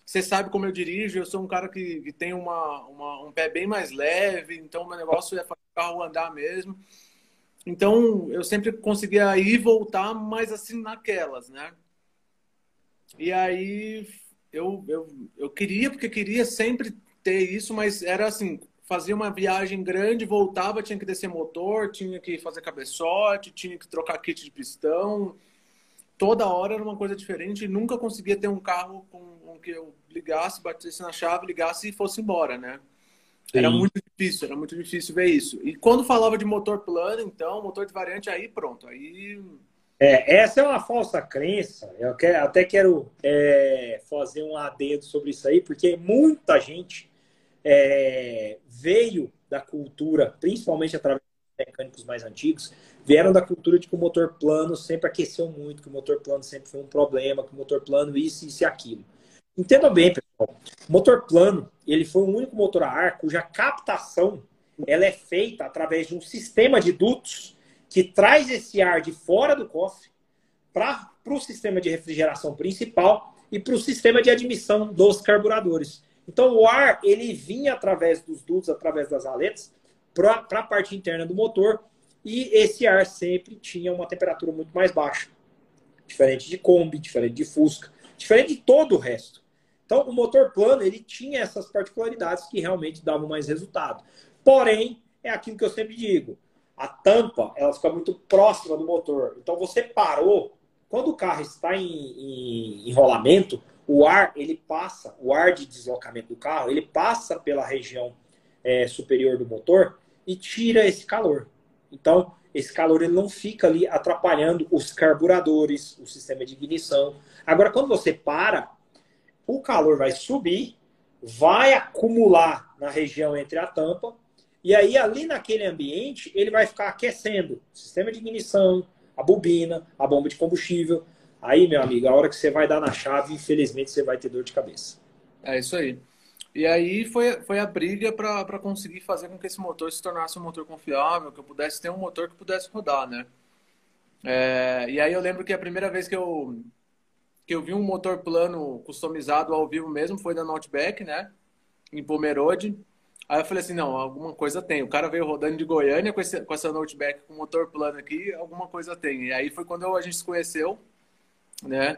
Você sabe como eu dirijo, eu sou um cara que, que tem uma, uma, um pé bem mais leve, então meu negócio é fazer o carro andar mesmo. Então eu sempre conseguia ir e voltar, mas assim naquelas, né? E aí eu, eu, eu queria, porque queria sempre ter isso, mas era assim, fazia uma viagem grande, voltava, tinha que descer motor, tinha que fazer cabeçote, tinha que trocar kit de pistão. Toda hora era uma coisa diferente e nunca conseguia ter um carro com que eu ligasse, batesse na chave, ligasse e fosse embora, né? Sim. Era muito difícil, era muito difícil ver isso. E quando falava de motor plano, então, motor de variante, aí pronto, aí...
É, essa é uma falsa crença. Eu quero, até quero é, fazer um adendo sobre isso aí, porque muita gente é, veio da cultura, principalmente através dos mecânicos mais antigos, vieram da cultura de que o motor plano sempre aqueceu muito, que o motor plano sempre foi um problema, que o motor plano isso, isso e aquilo. Entenda bem, pessoal. O motor plano, ele foi o único motor a ar cuja captação ela é feita através de um sistema de dutos que traz esse ar de fora do cofre para o sistema de refrigeração principal e para o sistema de admissão dos carburadores. Então, o ar ele vinha através dos dutos, através das aletas, para a parte interna do motor e esse ar sempre tinha uma temperatura muito mais baixa. Diferente de Kombi, diferente de Fusca, diferente de todo o resto. Então, o motor plano ele tinha essas particularidades que realmente davam mais resultado. Porém, é aquilo que eu sempre digo: a tampa ela fica muito próxima do motor. Então, você parou, quando o carro está em, em, em rolamento, o ar ele passa, o ar de deslocamento do carro, ele passa pela região é, superior do motor e tira esse calor. Então, esse calor ele não fica ali atrapalhando os carburadores, o sistema de ignição. Agora, quando você para, o calor vai subir, vai acumular na região entre a tampa, e aí ali naquele ambiente ele vai ficar aquecendo o sistema de ignição, a bobina, a bomba de combustível. Aí, meu amigo, a hora que você vai dar na chave, infelizmente você vai ter dor de cabeça.
É isso aí. E aí foi, foi a briga para conseguir fazer com que esse motor se tornasse um motor confiável, que eu pudesse ter um motor que pudesse rodar, né? É, e aí eu lembro que a primeira vez que eu, que eu vi um motor plano customizado ao vivo mesmo foi da Notback, né? Em Pomerode. Aí eu falei assim, não, alguma coisa tem. O cara veio rodando de Goiânia com, esse, com essa Notback com motor plano aqui, alguma coisa tem. E aí foi quando a gente se conheceu, né?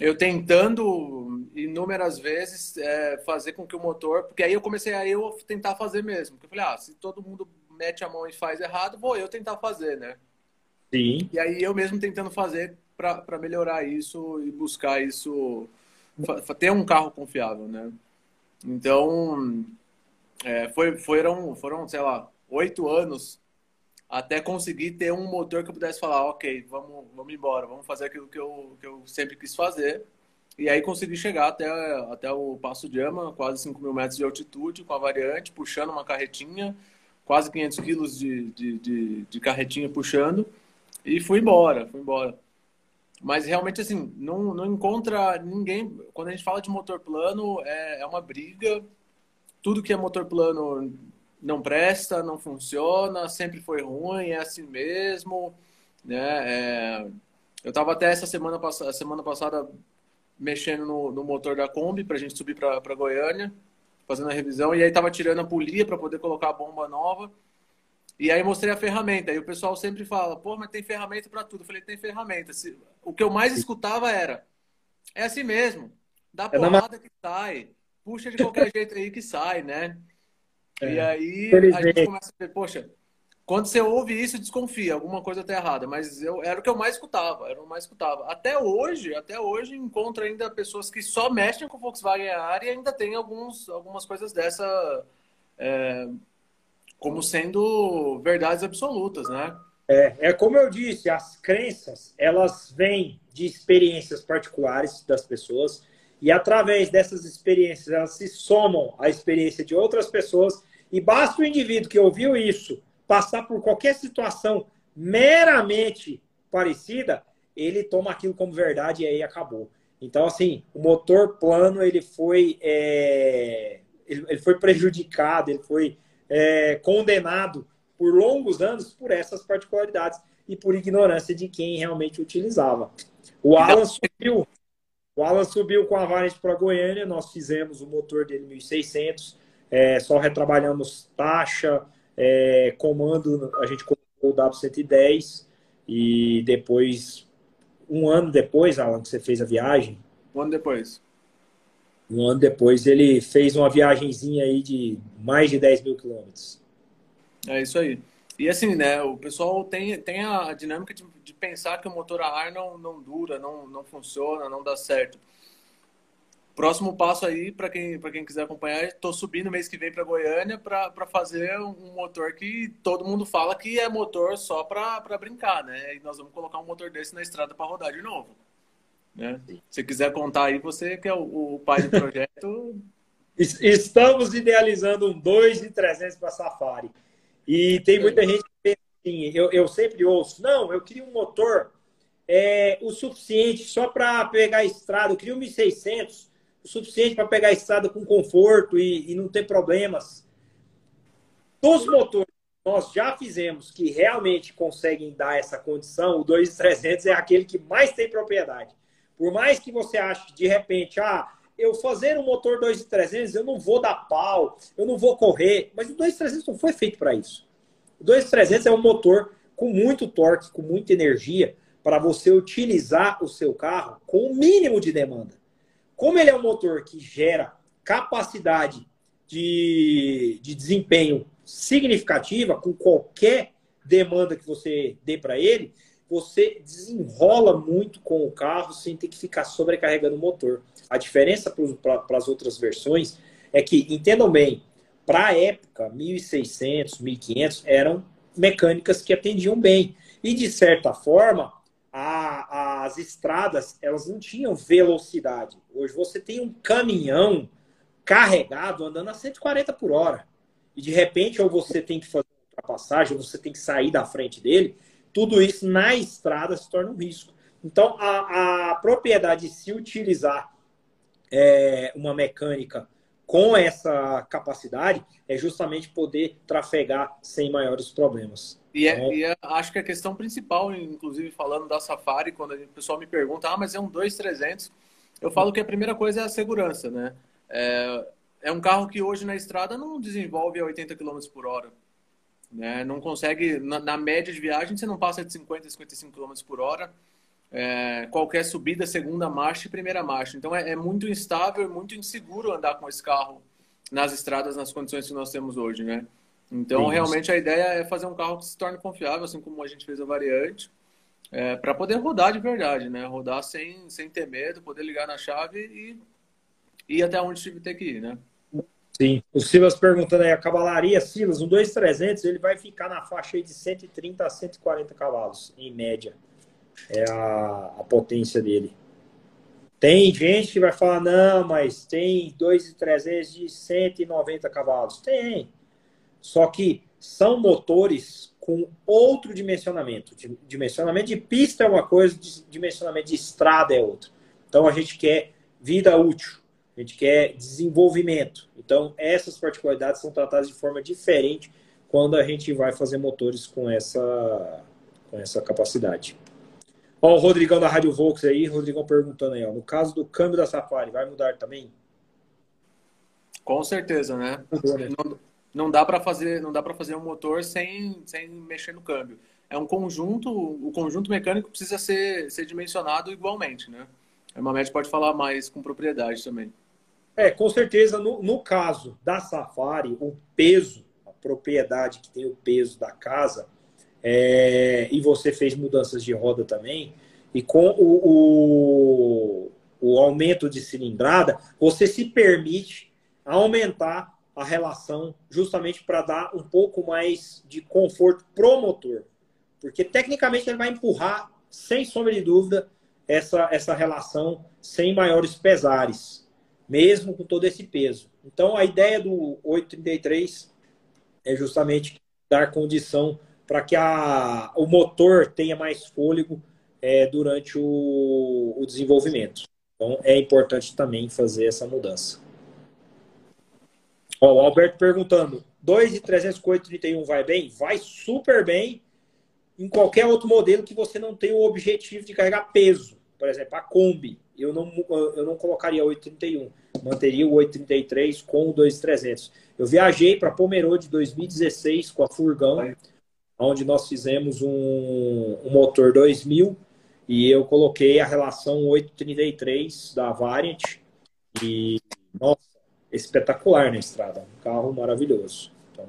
eu tentando inúmeras vezes é, fazer com que o motor. Porque aí eu comecei a eu tentar fazer mesmo. Porque eu falei, ah, se todo mundo mete a mão e faz errado, vou eu tentar fazer, né?
Sim.
E aí eu mesmo tentando fazer para melhorar isso e buscar isso, ter um carro confiável, né? Então, é, foi, foram, foram, sei lá, oito anos até conseguir ter um motor que eu pudesse falar, ok, vamos, vamos embora, vamos fazer aquilo que eu, que eu sempre quis fazer. E aí consegui chegar até, até o Passo de Ama, quase 5 mil metros de altitude, com a variante, puxando uma carretinha, quase 500 quilos de, de, de, de carretinha puxando, e fui embora, fui embora. Mas realmente, assim, não, não encontra ninguém. Quando a gente fala de motor plano, é, é uma briga. Tudo que é motor plano não presta, não funciona, sempre foi ruim, é assim mesmo, né? É... eu estava até essa semana, pass... semana passada mexendo no, no motor da Kombi para a gente subir para Goiânia, fazendo a revisão, e aí estava tirando a polia para poder colocar a bomba nova. E aí mostrei a ferramenta. E o pessoal sempre fala, pô, mas tem ferramenta para tudo. Eu falei, tem ferramenta. O que eu mais escutava era, é assim mesmo, dá é porrada que sai, puxa de qualquer jeito aí que sai, né? É, e aí a gente começa a ver, poxa, quando você ouve isso, desconfia, alguma coisa está errada. Mas eu, era o que eu mais escutava, era o mais escutava. Até hoje, até hoje, encontro ainda pessoas que só mexem com Volkswagen AR e ainda tem alguns, algumas coisas dessa é, como sendo verdades absolutas, né?
É, é como eu disse, as crenças, elas vêm de experiências particulares das pessoas e através dessas experiências, elas se somam à experiência de outras pessoas e basta o indivíduo que ouviu isso passar por qualquer situação meramente parecida, ele toma aquilo como verdade e aí acabou. Então, assim, o motor plano ele foi, é, ele, foi prejudicado, ele foi é, condenado por longos anos por essas particularidades e por ignorância de quem realmente utilizava. O Alan subiu, o Alan subiu com a Variant para Goiânia, nós fizemos o motor dele 1600 é, só retrabalhamos taxa, é, comando, a gente colocou o W110 e depois, um ano depois, Alan, que você fez a viagem.
Um ano depois.
Um ano depois ele fez uma viagemzinha aí de mais de 10 mil quilômetros.
É isso aí. E assim, né, o pessoal tem, tem a dinâmica de, de pensar que o motor a ar não, não dura, não, não funciona, não dá certo. Próximo passo aí, para quem, quem quiser acompanhar, estou subindo mês que vem para Goiânia para fazer um motor que todo mundo fala que é motor só para brincar, né? E nós vamos colocar um motor desse na estrada para rodar de novo. Né? Se quiser contar aí, você que é o, o pai do projeto.
Estamos idealizando um 2 de 300 para Safari. E tem muita gente que pensa assim, eu, eu sempre ouço, não, eu queria um motor é, o suficiente só para pegar a estrada, eu queria um 1600 o suficiente para pegar a estrada com conforto e, e não ter problemas. Dos motores que nós já fizemos que realmente conseguem dar essa condição, o 2300 é aquele que mais tem propriedade. Por mais que você ache de repente, ah, eu fazer um motor 2300, eu não vou dar pau, eu não vou correr, mas o 2300 não foi feito para isso. O 2300 é um motor com muito torque, com muita energia, para você utilizar o seu carro com o mínimo de demanda. Como ele é um motor que gera capacidade de, de desempenho significativa com qualquer demanda que você dê para ele, você desenrola muito com o carro sem ter que ficar sobrecarregando o motor. A diferença para as outras versões é que, entendam bem, para a época, 1600, 1500 eram mecânicas que atendiam bem. E, de certa forma, a, as estradas elas não tinham velocidade. Hoje você tem um caminhão carregado andando a 140 por hora. E, de repente, ou você tem que fazer uma ultrapassagem, ou você tem que sair da frente dele. Tudo isso na estrada se torna um risco. Então, a, a propriedade de se utilizar é, uma mecânica com essa capacidade é justamente poder trafegar sem maiores problemas.
E, é, então, e é, acho que a questão principal, inclusive falando da Safari, quando o pessoal me pergunta, ah, mas é um 2300, eu falo que a primeira coisa é a segurança, né? É, é um carro que hoje na estrada não desenvolve a 80 km por hora. Né? Não consegue, na, na média de viagem, você não passa de 50, 55 km por hora é, qualquer subida, segunda marcha e primeira marcha. Então é, é muito instável e muito inseguro andar com esse carro nas estradas, nas condições que nós temos hoje, né? Então, Sim, realmente, a ideia é fazer um carro que se torne confiável, assim como a gente fez a variante, é, para poder rodar de verdade, né? Rodar sem, sem ter medo, poder ligar na chave e ir até onde tiver que ir, né?
Sim. O Silas perguntando aí, a cavalaria, Silas, um 2300, ele vai ficar na faixa aí de 130 a 140 cavalos, em média é a, a potência dele. Tem gente que vai falar, não, mas tem 2,300 de 190 cavalos. Tem. Só que são motores com outro dimensionamento. Dimensionamento de pista é uma coisa, dimensionamento de estrada é outra. Então a gente quer vida útil, a gente quer desenvolvimento. Então essas particularidades são tratadas de forma diferente quando a gente vai fazer motores com essa, com essa capacidade. Ó, o Rodrigão da Rádio Volks aí, Rodrigão perguntando aí, ó, no caso do câmbio da Safari, vai mudar também?
Com certeza, né? Não, não dá para fazer, não dá para fazer um motor sem, sem mexer no câmbio. É um conjunto, o conjunto mecânico precisa ser, ser dimensionado igualmente, né? A Mamed pode falar mais com propriedade também.
É, com certeza, no, no caso da Safari, o peso, a propriedade que tem o peso da casa, é, e você fez mudanças de roda também, e com o, o, o aumento de cilindrada, você se permite aumentar a relação justamente para dar um pouco mais de conforto pro motor. Porque tecnicamente ele vai empurrar, sem sombra de dúvida, essa, essa relação sem maiores pesares, mesmo com todo esse peso. Então a ideia do 833 é justamente dar condição para que a, o motor tenha mais fôlego é, durante o, o desenvolvimento. Então é importante também fazer essa mudança. Ó, o Alberto perguntando: 2 de 331 vai bem? Vai super bem em qualquer outro modelo que você não tenha o objetivo de carregar peso. Por exemplo, a Kombi, eu não, eu não colocaria 831, manteria o 833 com o 2300. Eu viajei para Pomerode 2016 com a Furgão onde nós fizemos um, um motor 2000 e eu coloquei a relação 833 da Variant e, nossa, espetacular na estrada. Um carro maravilhoso. Então,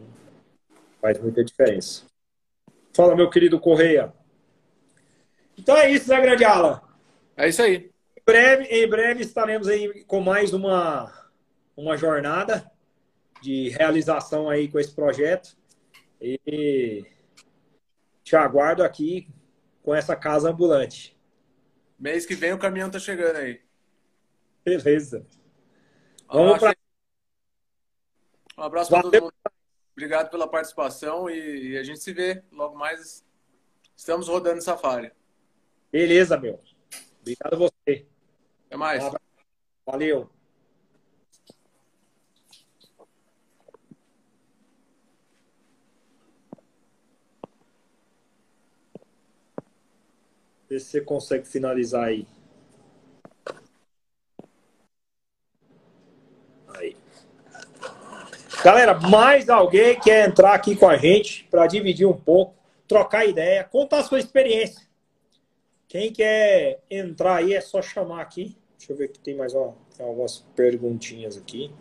faz muita diferença. Fala, meu querido Correia. Então é isso, né, Grande Ala?
É isso aí.
Em breve, em breve estaremos aí com mais uma, uma jornada de realização aí com esse projeto. E te aguardo aqui com essa casa ambulante.
Mês que vem o caminhão tá chegando aí.
Beleza.
Um Vamos um abraço para todo mundo. Obrigado pela participação e, a gente se vê logo mais. Estamos rodando Safari.
Beleza, meu. Obrigado a você.
Até mais.
Valeu. Vê se você consegue finalizar aí. Aí. Galera, mais alguém quer entrar aqui com a gente para dividir um pouco, trocar ideia, contar a sua experiência. Quem quer entrar aí é só chamar aqui. Deixa eu ver que tem mais tem algumas perguntinhas aqui.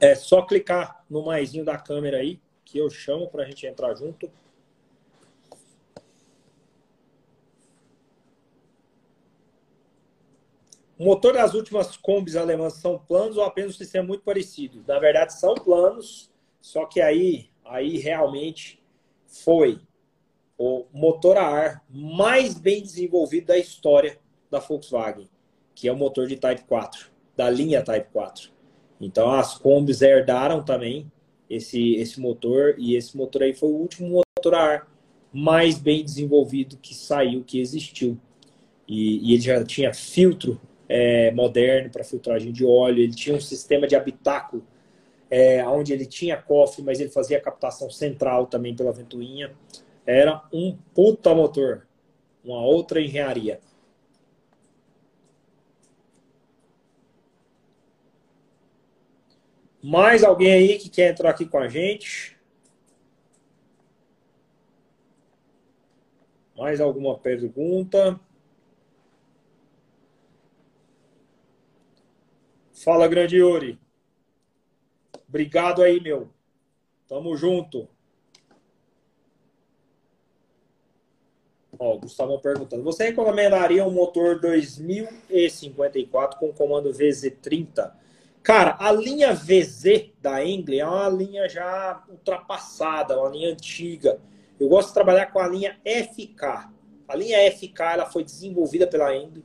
É só clicar no maisinho da câmera aí, que eu chamo para a gente entrar junto. O motor das últimas combis alemãs são planos ou apenas um sistema muito parecido? Na verdade, são planos, só que aí, aí realmente foi o motor a ar mais bem desenvolvido da história da Volkswagen, que é o motor de Type 4, da linha Type 4. Então as combis herdaram também esse, esse motor, e esse motor aí foi o último motor a ar mais bem desenvolvido que saiu, que existiu. E, e ele já tinha filtro é, moderno para filtragem de óleo, ele tinha um sistema de habitáculo, é, onde ele tinha cofre, mas ele fazia captação central também pela ventoinha. Era um puta motor, uma outra engenharia. Mais alguém aí que quer entrar aqui com a gente? Mais alguma pergunta? Fala, grande Yuri. Obrigado aí, meu. Tamo junto. Ó, o Gustavo perguntando. Você recomendaria um motor 2054 com comando VZ30? Cara, a linha VZ da Engle é uma linha já ultrapassada, uma linha antiga. Eu gosto de trabalhar com a linha FK. A linha FK ela foi desenvolvida pela Engle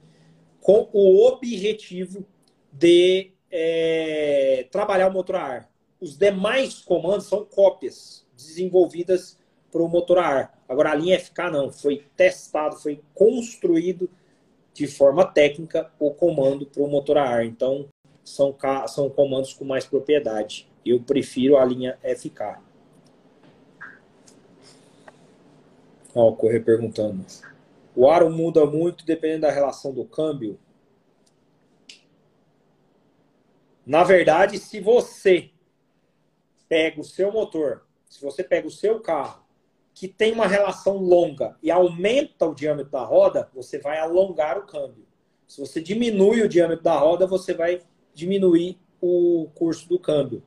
com o objetivo de é, trabalhar o motor a ar. Os demais comandos são cópias desenvolvidas para o motor a ar. Agora, a linha FK não, foi testado, foi construído de forma técnica o comando para o motor a ar. Então, são, são comandos com mais propriedade. Eu prefiro a linha FK. Ó, o Correio perguntando. O aro muda muito dependendo da relação do câmbio? Na verdade, se você pega o seu motor, se você pega o seu carro, que tem uma relação longa e aumenta o diâmetro da roda, você vai alongar o câmbio. Se você diminui o diâmetro da roda, você vai diminuir o curso do câmbio.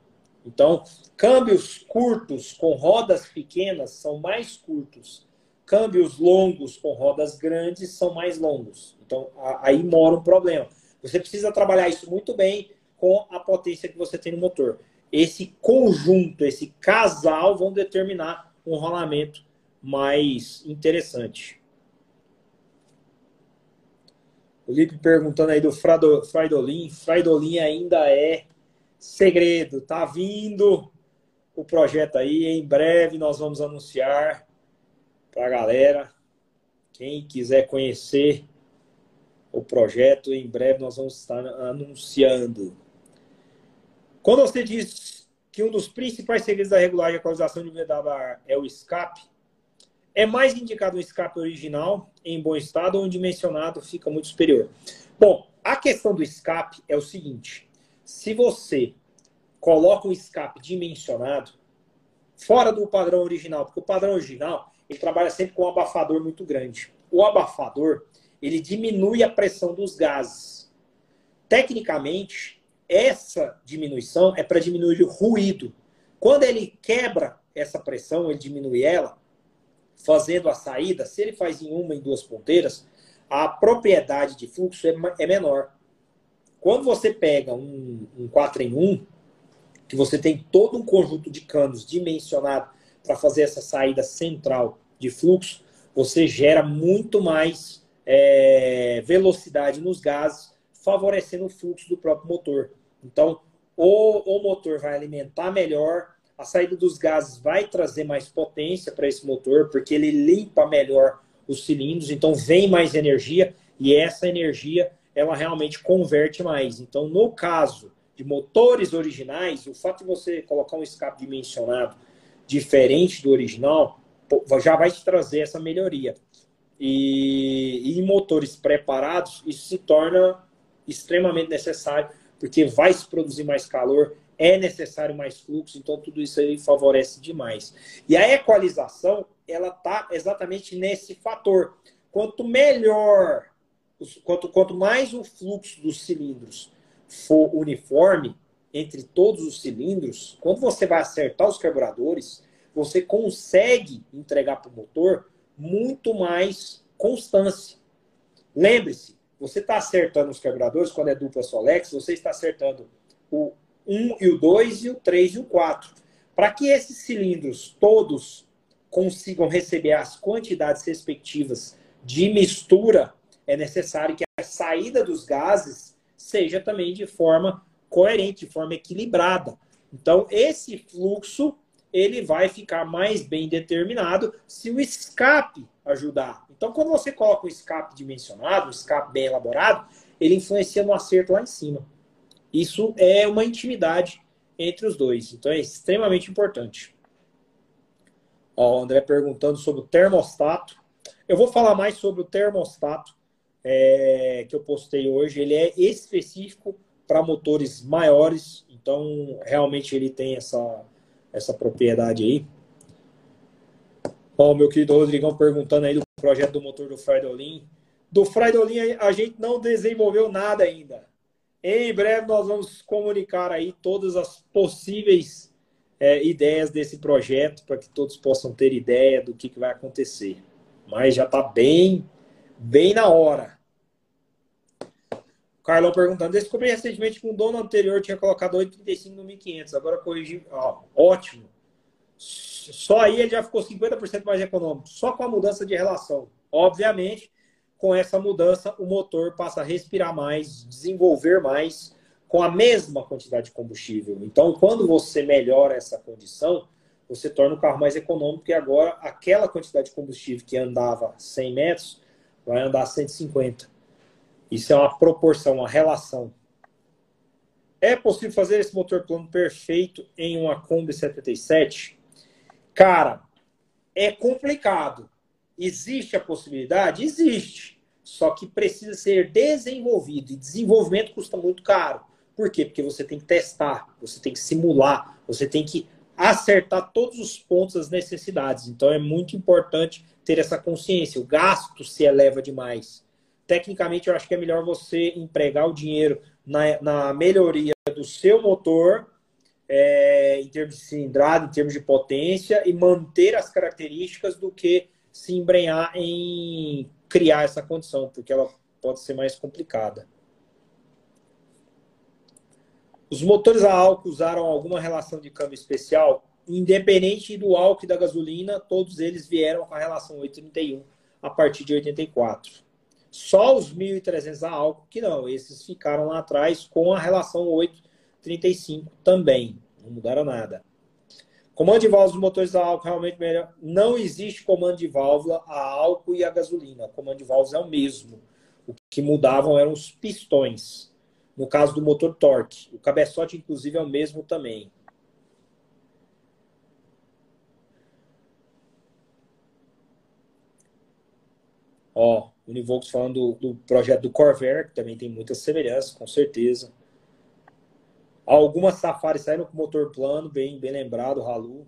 Então, câmbios curtos com rodas pequenas são mais curtos. Câmbios longos com rodas grandes são mais longos. Então, aí mora um problema. Você precisa trabalhar isso muito bem com a potência que você tem no motor. Esse conjunto, esse casal vão determinar um rolamento mais interessante. O Lipe perguntando aí do Fraidolin. Fraidolin ainda é segredo. Tá vindo o projeto aí. Em breve nós vamos anunciar para a galera. Quem quiser conhecer o projeto, em breve nós vamos estar anunciando. Quando você diz que um dos principais segredos da regulagem e atualização de VWA é o escape, é mais indicado um escape original em bom estado ou um dimensionado fica muito superior. Bom, a questão do escape é o seguinte: se você coloca um escape dimensionado fora do padrão original, porque o padrão original ele trabalha sempre com um abafador muito grande. O abafador ele diminui a pressão dos gases. Tecnicamente, essa diminuição é para diminuir o ruído. Quando ele quebra essa pressão, ele diminui ela, fazendo a saída, se ele faz em uma, em duas ponteiras, a propriedade de fluxo é, é menor. Quando você pega um, um 4 em 1, que você tem todo um conjunto de canos dimensionado para fazer essa saída central de fluxo, você gera muito mais é, velocidade nos gases, favorecendo o fluxo do próprio motor. Então, o, o motor vai alimentar melhor, a saída dos gases vai trazer mais potência para esse motor, porque ele limpa melhor os cilindros, então vem mais energia e essa energia ela realmente converte mais. Então, no caso de motores originais, o fato de você colocar um escape dimensionado diferente do original já vai te trazer essa melhoria. E, e em motores preparados, isso se torna extremamente necessário, porque vai se produzir mais calor, é necessário mais fluxo, então tudo isso aí favorece demais. E a equalização, ela está exatamente nesse fator. Quanto melhor, quanto, quanto mais o fluxo dos cilindros for uniforme entre todos os cilindros, quando você vai acertar os carburadores, você consegue entregar para o motor muito mais constância. Lembre-se, você está acertando os carburadores quando é dupla Solex, você está acertando o 1 e o 2 e o 3 e o 4. Para que esses cilindros todos consigam receber as quantidades respectivas de mistura, é necessário que a saída dos gases seja também de forma coerente, de forma equilibrada. Então, esse fluxo ele vai ficar mais bem determinado se o escape ajudar. Então, quando você coloca um escape dimensionado, um escape bem elaborado, ele influencia no acerto lá em cima. Isso é uma intimidade entre os dois. Então, é extremamente importante. Ó, o André perguntando sobre o termostato. Eu vou falar mais sobre o termostato é, que eu postei hoje. Ele é específico para motores maiores. Então, realmente, ele tem essa, essa propriedade aí. Ó, meu querido Rodrigão perguntando aí do projeto do motor do Freidolin. Do Freidolin a gente não desenvolveu nada ainda. Em breve nós vamos comunicar aí todas as possíveis é, ideias desse projeto para que todos possam ter ideia do que, que vai acontecer. Mas já está bem, bem na hora. Carlão perguntando, descobri recentemente que um dono anterior tinha colocado 8,35 no 1500, agora corrigi. Ó, ótimo. Só aí ele já ficou 50% mais econômico, só com a mudança de relação. Obviamente, com essa mudança, o motor passa a respirar mais, desenvolver mais, com a mesma quantidade de combustível. Então, quando você melhora essa condição, você torna o carro mais econômico, e agora aquela quantidade de combustível que andava 100 metros vai andar 150. Isso é uma proporção, uma relação. É possível fazer esse motor plano perfeito em uma Kombi 77? Cara, é complicado. Existe a possibilidade? Existe. Só que precisa ser desenvolvido. E desenvolvimento custa muito caro. Por quê? Porque você tem que testar, você tem que simular, você tem que acertar todos os pontos das necessidades. Então é muito importante ter essa consciência. O gasto se eleva demais tecnicamente eu acho que é melhor você empregar o dinheiro na, na melhoria do seu motor, é, em termos de cilindrada, em termos de potência, e manter as características do que se embrenhar em criar essa condição, porque ela pode ser mais complicada. Os motores a álcool usaram alguma relação de câmbio especial? Independente do álcool e da gasolina, todos eles vieram com a relação 831 a partir de 84. Só os 1.300 a álcool que não. Esses ficaram lá atrás com a relação 835 também. Não mudaram nada. Comando de válvulas dos motores a álcool realmente melhor. Não existe comando de válvula a álcool e a gasolina. O comando de válvulas é o mesmo. O que mudavam eram os pistões. No caso do motor torque. O cabeçote, inclusive, é o mesmo também. Ó, Univox falando do, do projeto do Corvair, que também tem muitas semelhanças, com certeza. Algumas Safari saíram com motor plano, bem, bem lembrado, Halu.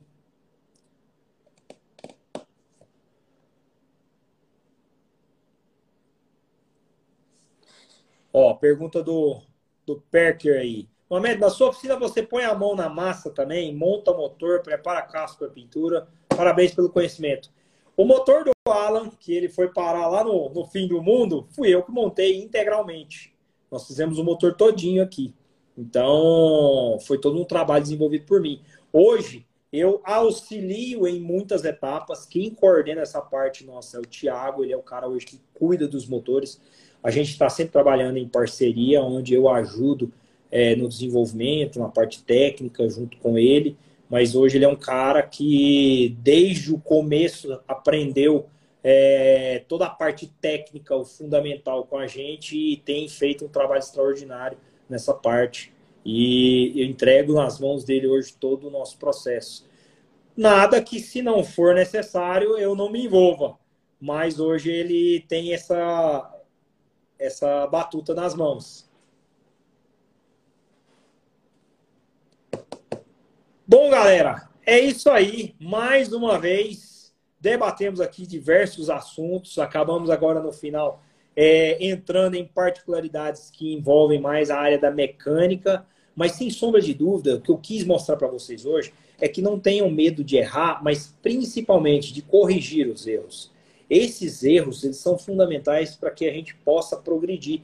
Ó, pergunta do, do Perker aí. Mohamed, na sua oficina você põe a mão na massa também, monta motor, prepara a casca para pintura. Parabéns pelo conhecimento. O motor do Alan, que ele foi parar lá no, no fim do mundo, fui eu que montei integralmente. Nós fizemos o motor todinho aqui. Então, foi todo um trabalho desenvolvido por mim. Hoje, eu auxilio em muitas etapas. Quem coordena essa parte nossa é o Thiago, ele é o cara hoje que cuida dos motores. A gente está sempre trabalhando em parceria, onde eu ajudo é, no desenvolvimento, na parte técnica, junto com ele mas hoje ele é um cara que desde o começo aprendeu é, toda a parte técnica, o fundamental com a gente e tem feito um trabalho extraordinário nessa parte. E eu entrego nas mãos dele hoje todo o nosso processo. Nada que, se não for necessário, eu não me envolva. Mas hoje ele tem essa, essa batuta nas mãos. Bom, galera, é isso aí. Mais uma vez, debatemos aqui diversos assuntos. Acabamos agora no final é, entrando em particularidades que envolvem mais a área da mecânica. Mas sem sombra de dúvida, o que eu quis mostrar para vocês hoje é que não tenham medo de errar, mas principalmente de corrigir os erros. Esses erros eles são fundamentais para que a gente possa progredir.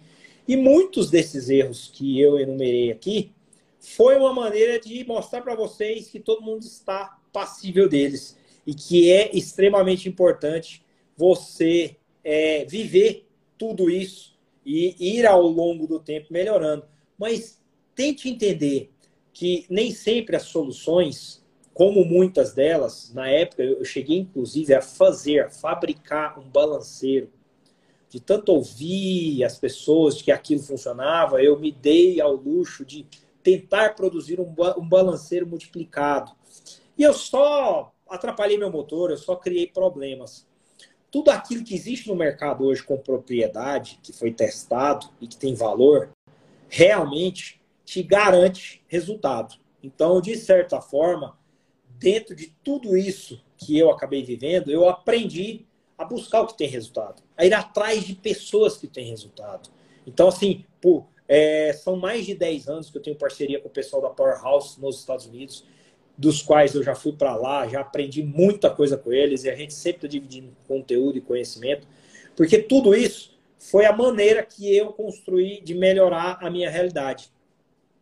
E muitos desses erros que eu enumerei aqui foi uma maneira de mostrar para vocês que todo mundo está passível deles e que é extremamente importante você é, viver tudo isso e ir ao longo do tempo melhorando. Mas tente entender que nem sempre as soluções como muitas delas, na época, eu cheguei inclusive a fazer, a fabricar um balanceiro. De tanto ouvir as pessoas de que aquilo funcionava, eu me dei ao luxo de tentar produzir um, um balanceiro multiplicado. E eu só atrapalhei meu motor, eu só criei problemas. Tudo aquilo que existe no mercado hoje com propriedade, que foi testado e que tem valor, realmente te garante resultado. Então, de certa forma, dentro de tudo isso que eu acabei vivendo, eu aprendi a buscar o que tem resultado, a ir atrás de pessoas que têm resultado. Então, assim, por, é, são mais de 10 anos que eu tenho parceria com o pessoal da Powerhouse nos Estados Unidos, dos quais eu já fui para lá, já aprendi muita coisa com eles e a gente sempre está dividindo conteúdo e conhecimento, porque tudo isso foi a maneira que eu construí de melhorar a minha realidade,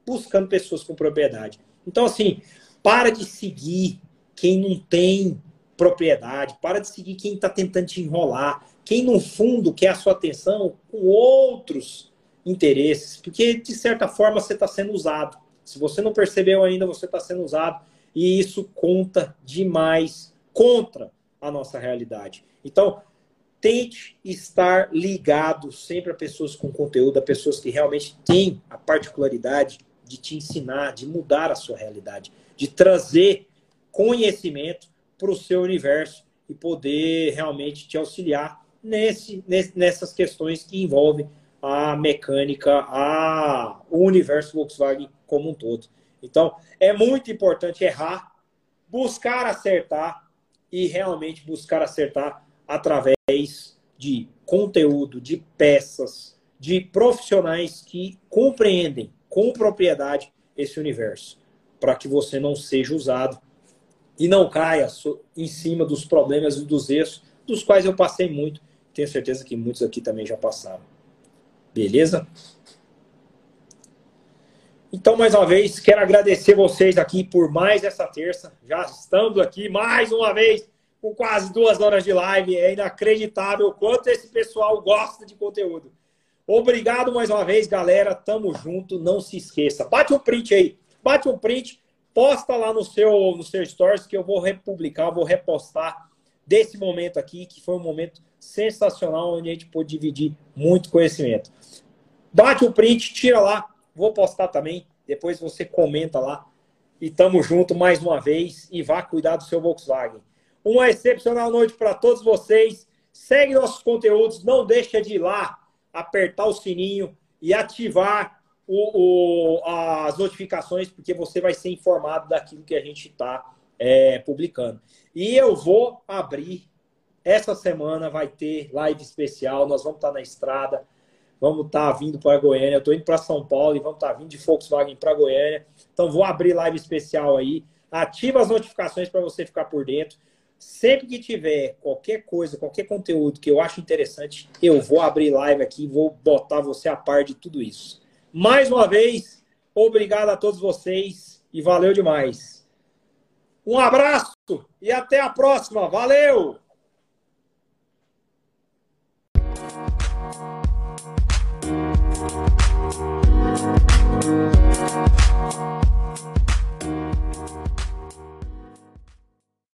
buscando pessoas com propriedade. Então, assim, para de seguir quem não tem propriedade, para de seguir quem está tentando te enrolar, quem no fundo quer a sua atenção com outros interesses, porque de certa forma você está sendo usado. Se você não percebeu ainda, você está sendo usado e isso conta demais contra a nossa realidade. Então, tente estar ligado sempre a pessoas com conteúdo, a pessoas que realmente têm a particularidade de te ensinar, de mudar a sua realidade de trazer conhecimento para o seu universo e poder realmente te auxiliar nesse, nessas questões que envolvem a mecânica, a, o universo Volkswagen como um todo. Então, é muito importante errar, buscar acertar e realmente buscar acertar através de conteúdo, de peças, de profissionais que compreendem com propriedade esse universo para que você não seja usado e não caia em cima dos problemas e dos erros, dos quais eu passei muito. Tenho certeza que muitos aqui também já passaram. Beleza? Então, mais uma vez, quero agradecer vocês aqui por mais essa terça. Já estamos aqui mais uma vez com quase duas horas de live. É inacreditável o quanto esse pessoal gosta de conteúdo. Obrigado mais uma vez, galera. Tamo junto. Não se esqueça. Bate um print aí bate um print, posta lá no seu, no seu stories que eu vou republicar, vou repostar desse momento aqui, que foi um momento sensacional, onde a gente pôde dividir muito conhecimento. Bate o print, tira lá, vou postar também, depois você comenta lá. E tamo junto mais uma vez e vá cuidar do seu Volkswagen. Uma excepcional noite para todos vocês. Segue nossos conteúdos, não deixa de ir lá, apertar o sininho e ativar o, o, as notificações, porque você vai ser informado daquilo que a gente está é, publicando. E eu vou abrir, essa semana vai ter live especial, nós vamos estar tá na estrada, vamos estar tá vindo para Goiânia, eu estou indo para São Paulo e vamos estar tá vindo de Volkswagen para Goiânia. Então vou abrir live especial aí. Ativa as notificações para você ficar por dentro. Sempre que tiver qualquer coisa, qualquer conteúdo que eu acho interessante, eu vou abrir live aqui, vou botar você a par de tudo isso. Mais uma vez, obrigado a todos vocês e valeu demais. Um abraço e até a próxima. Valeu!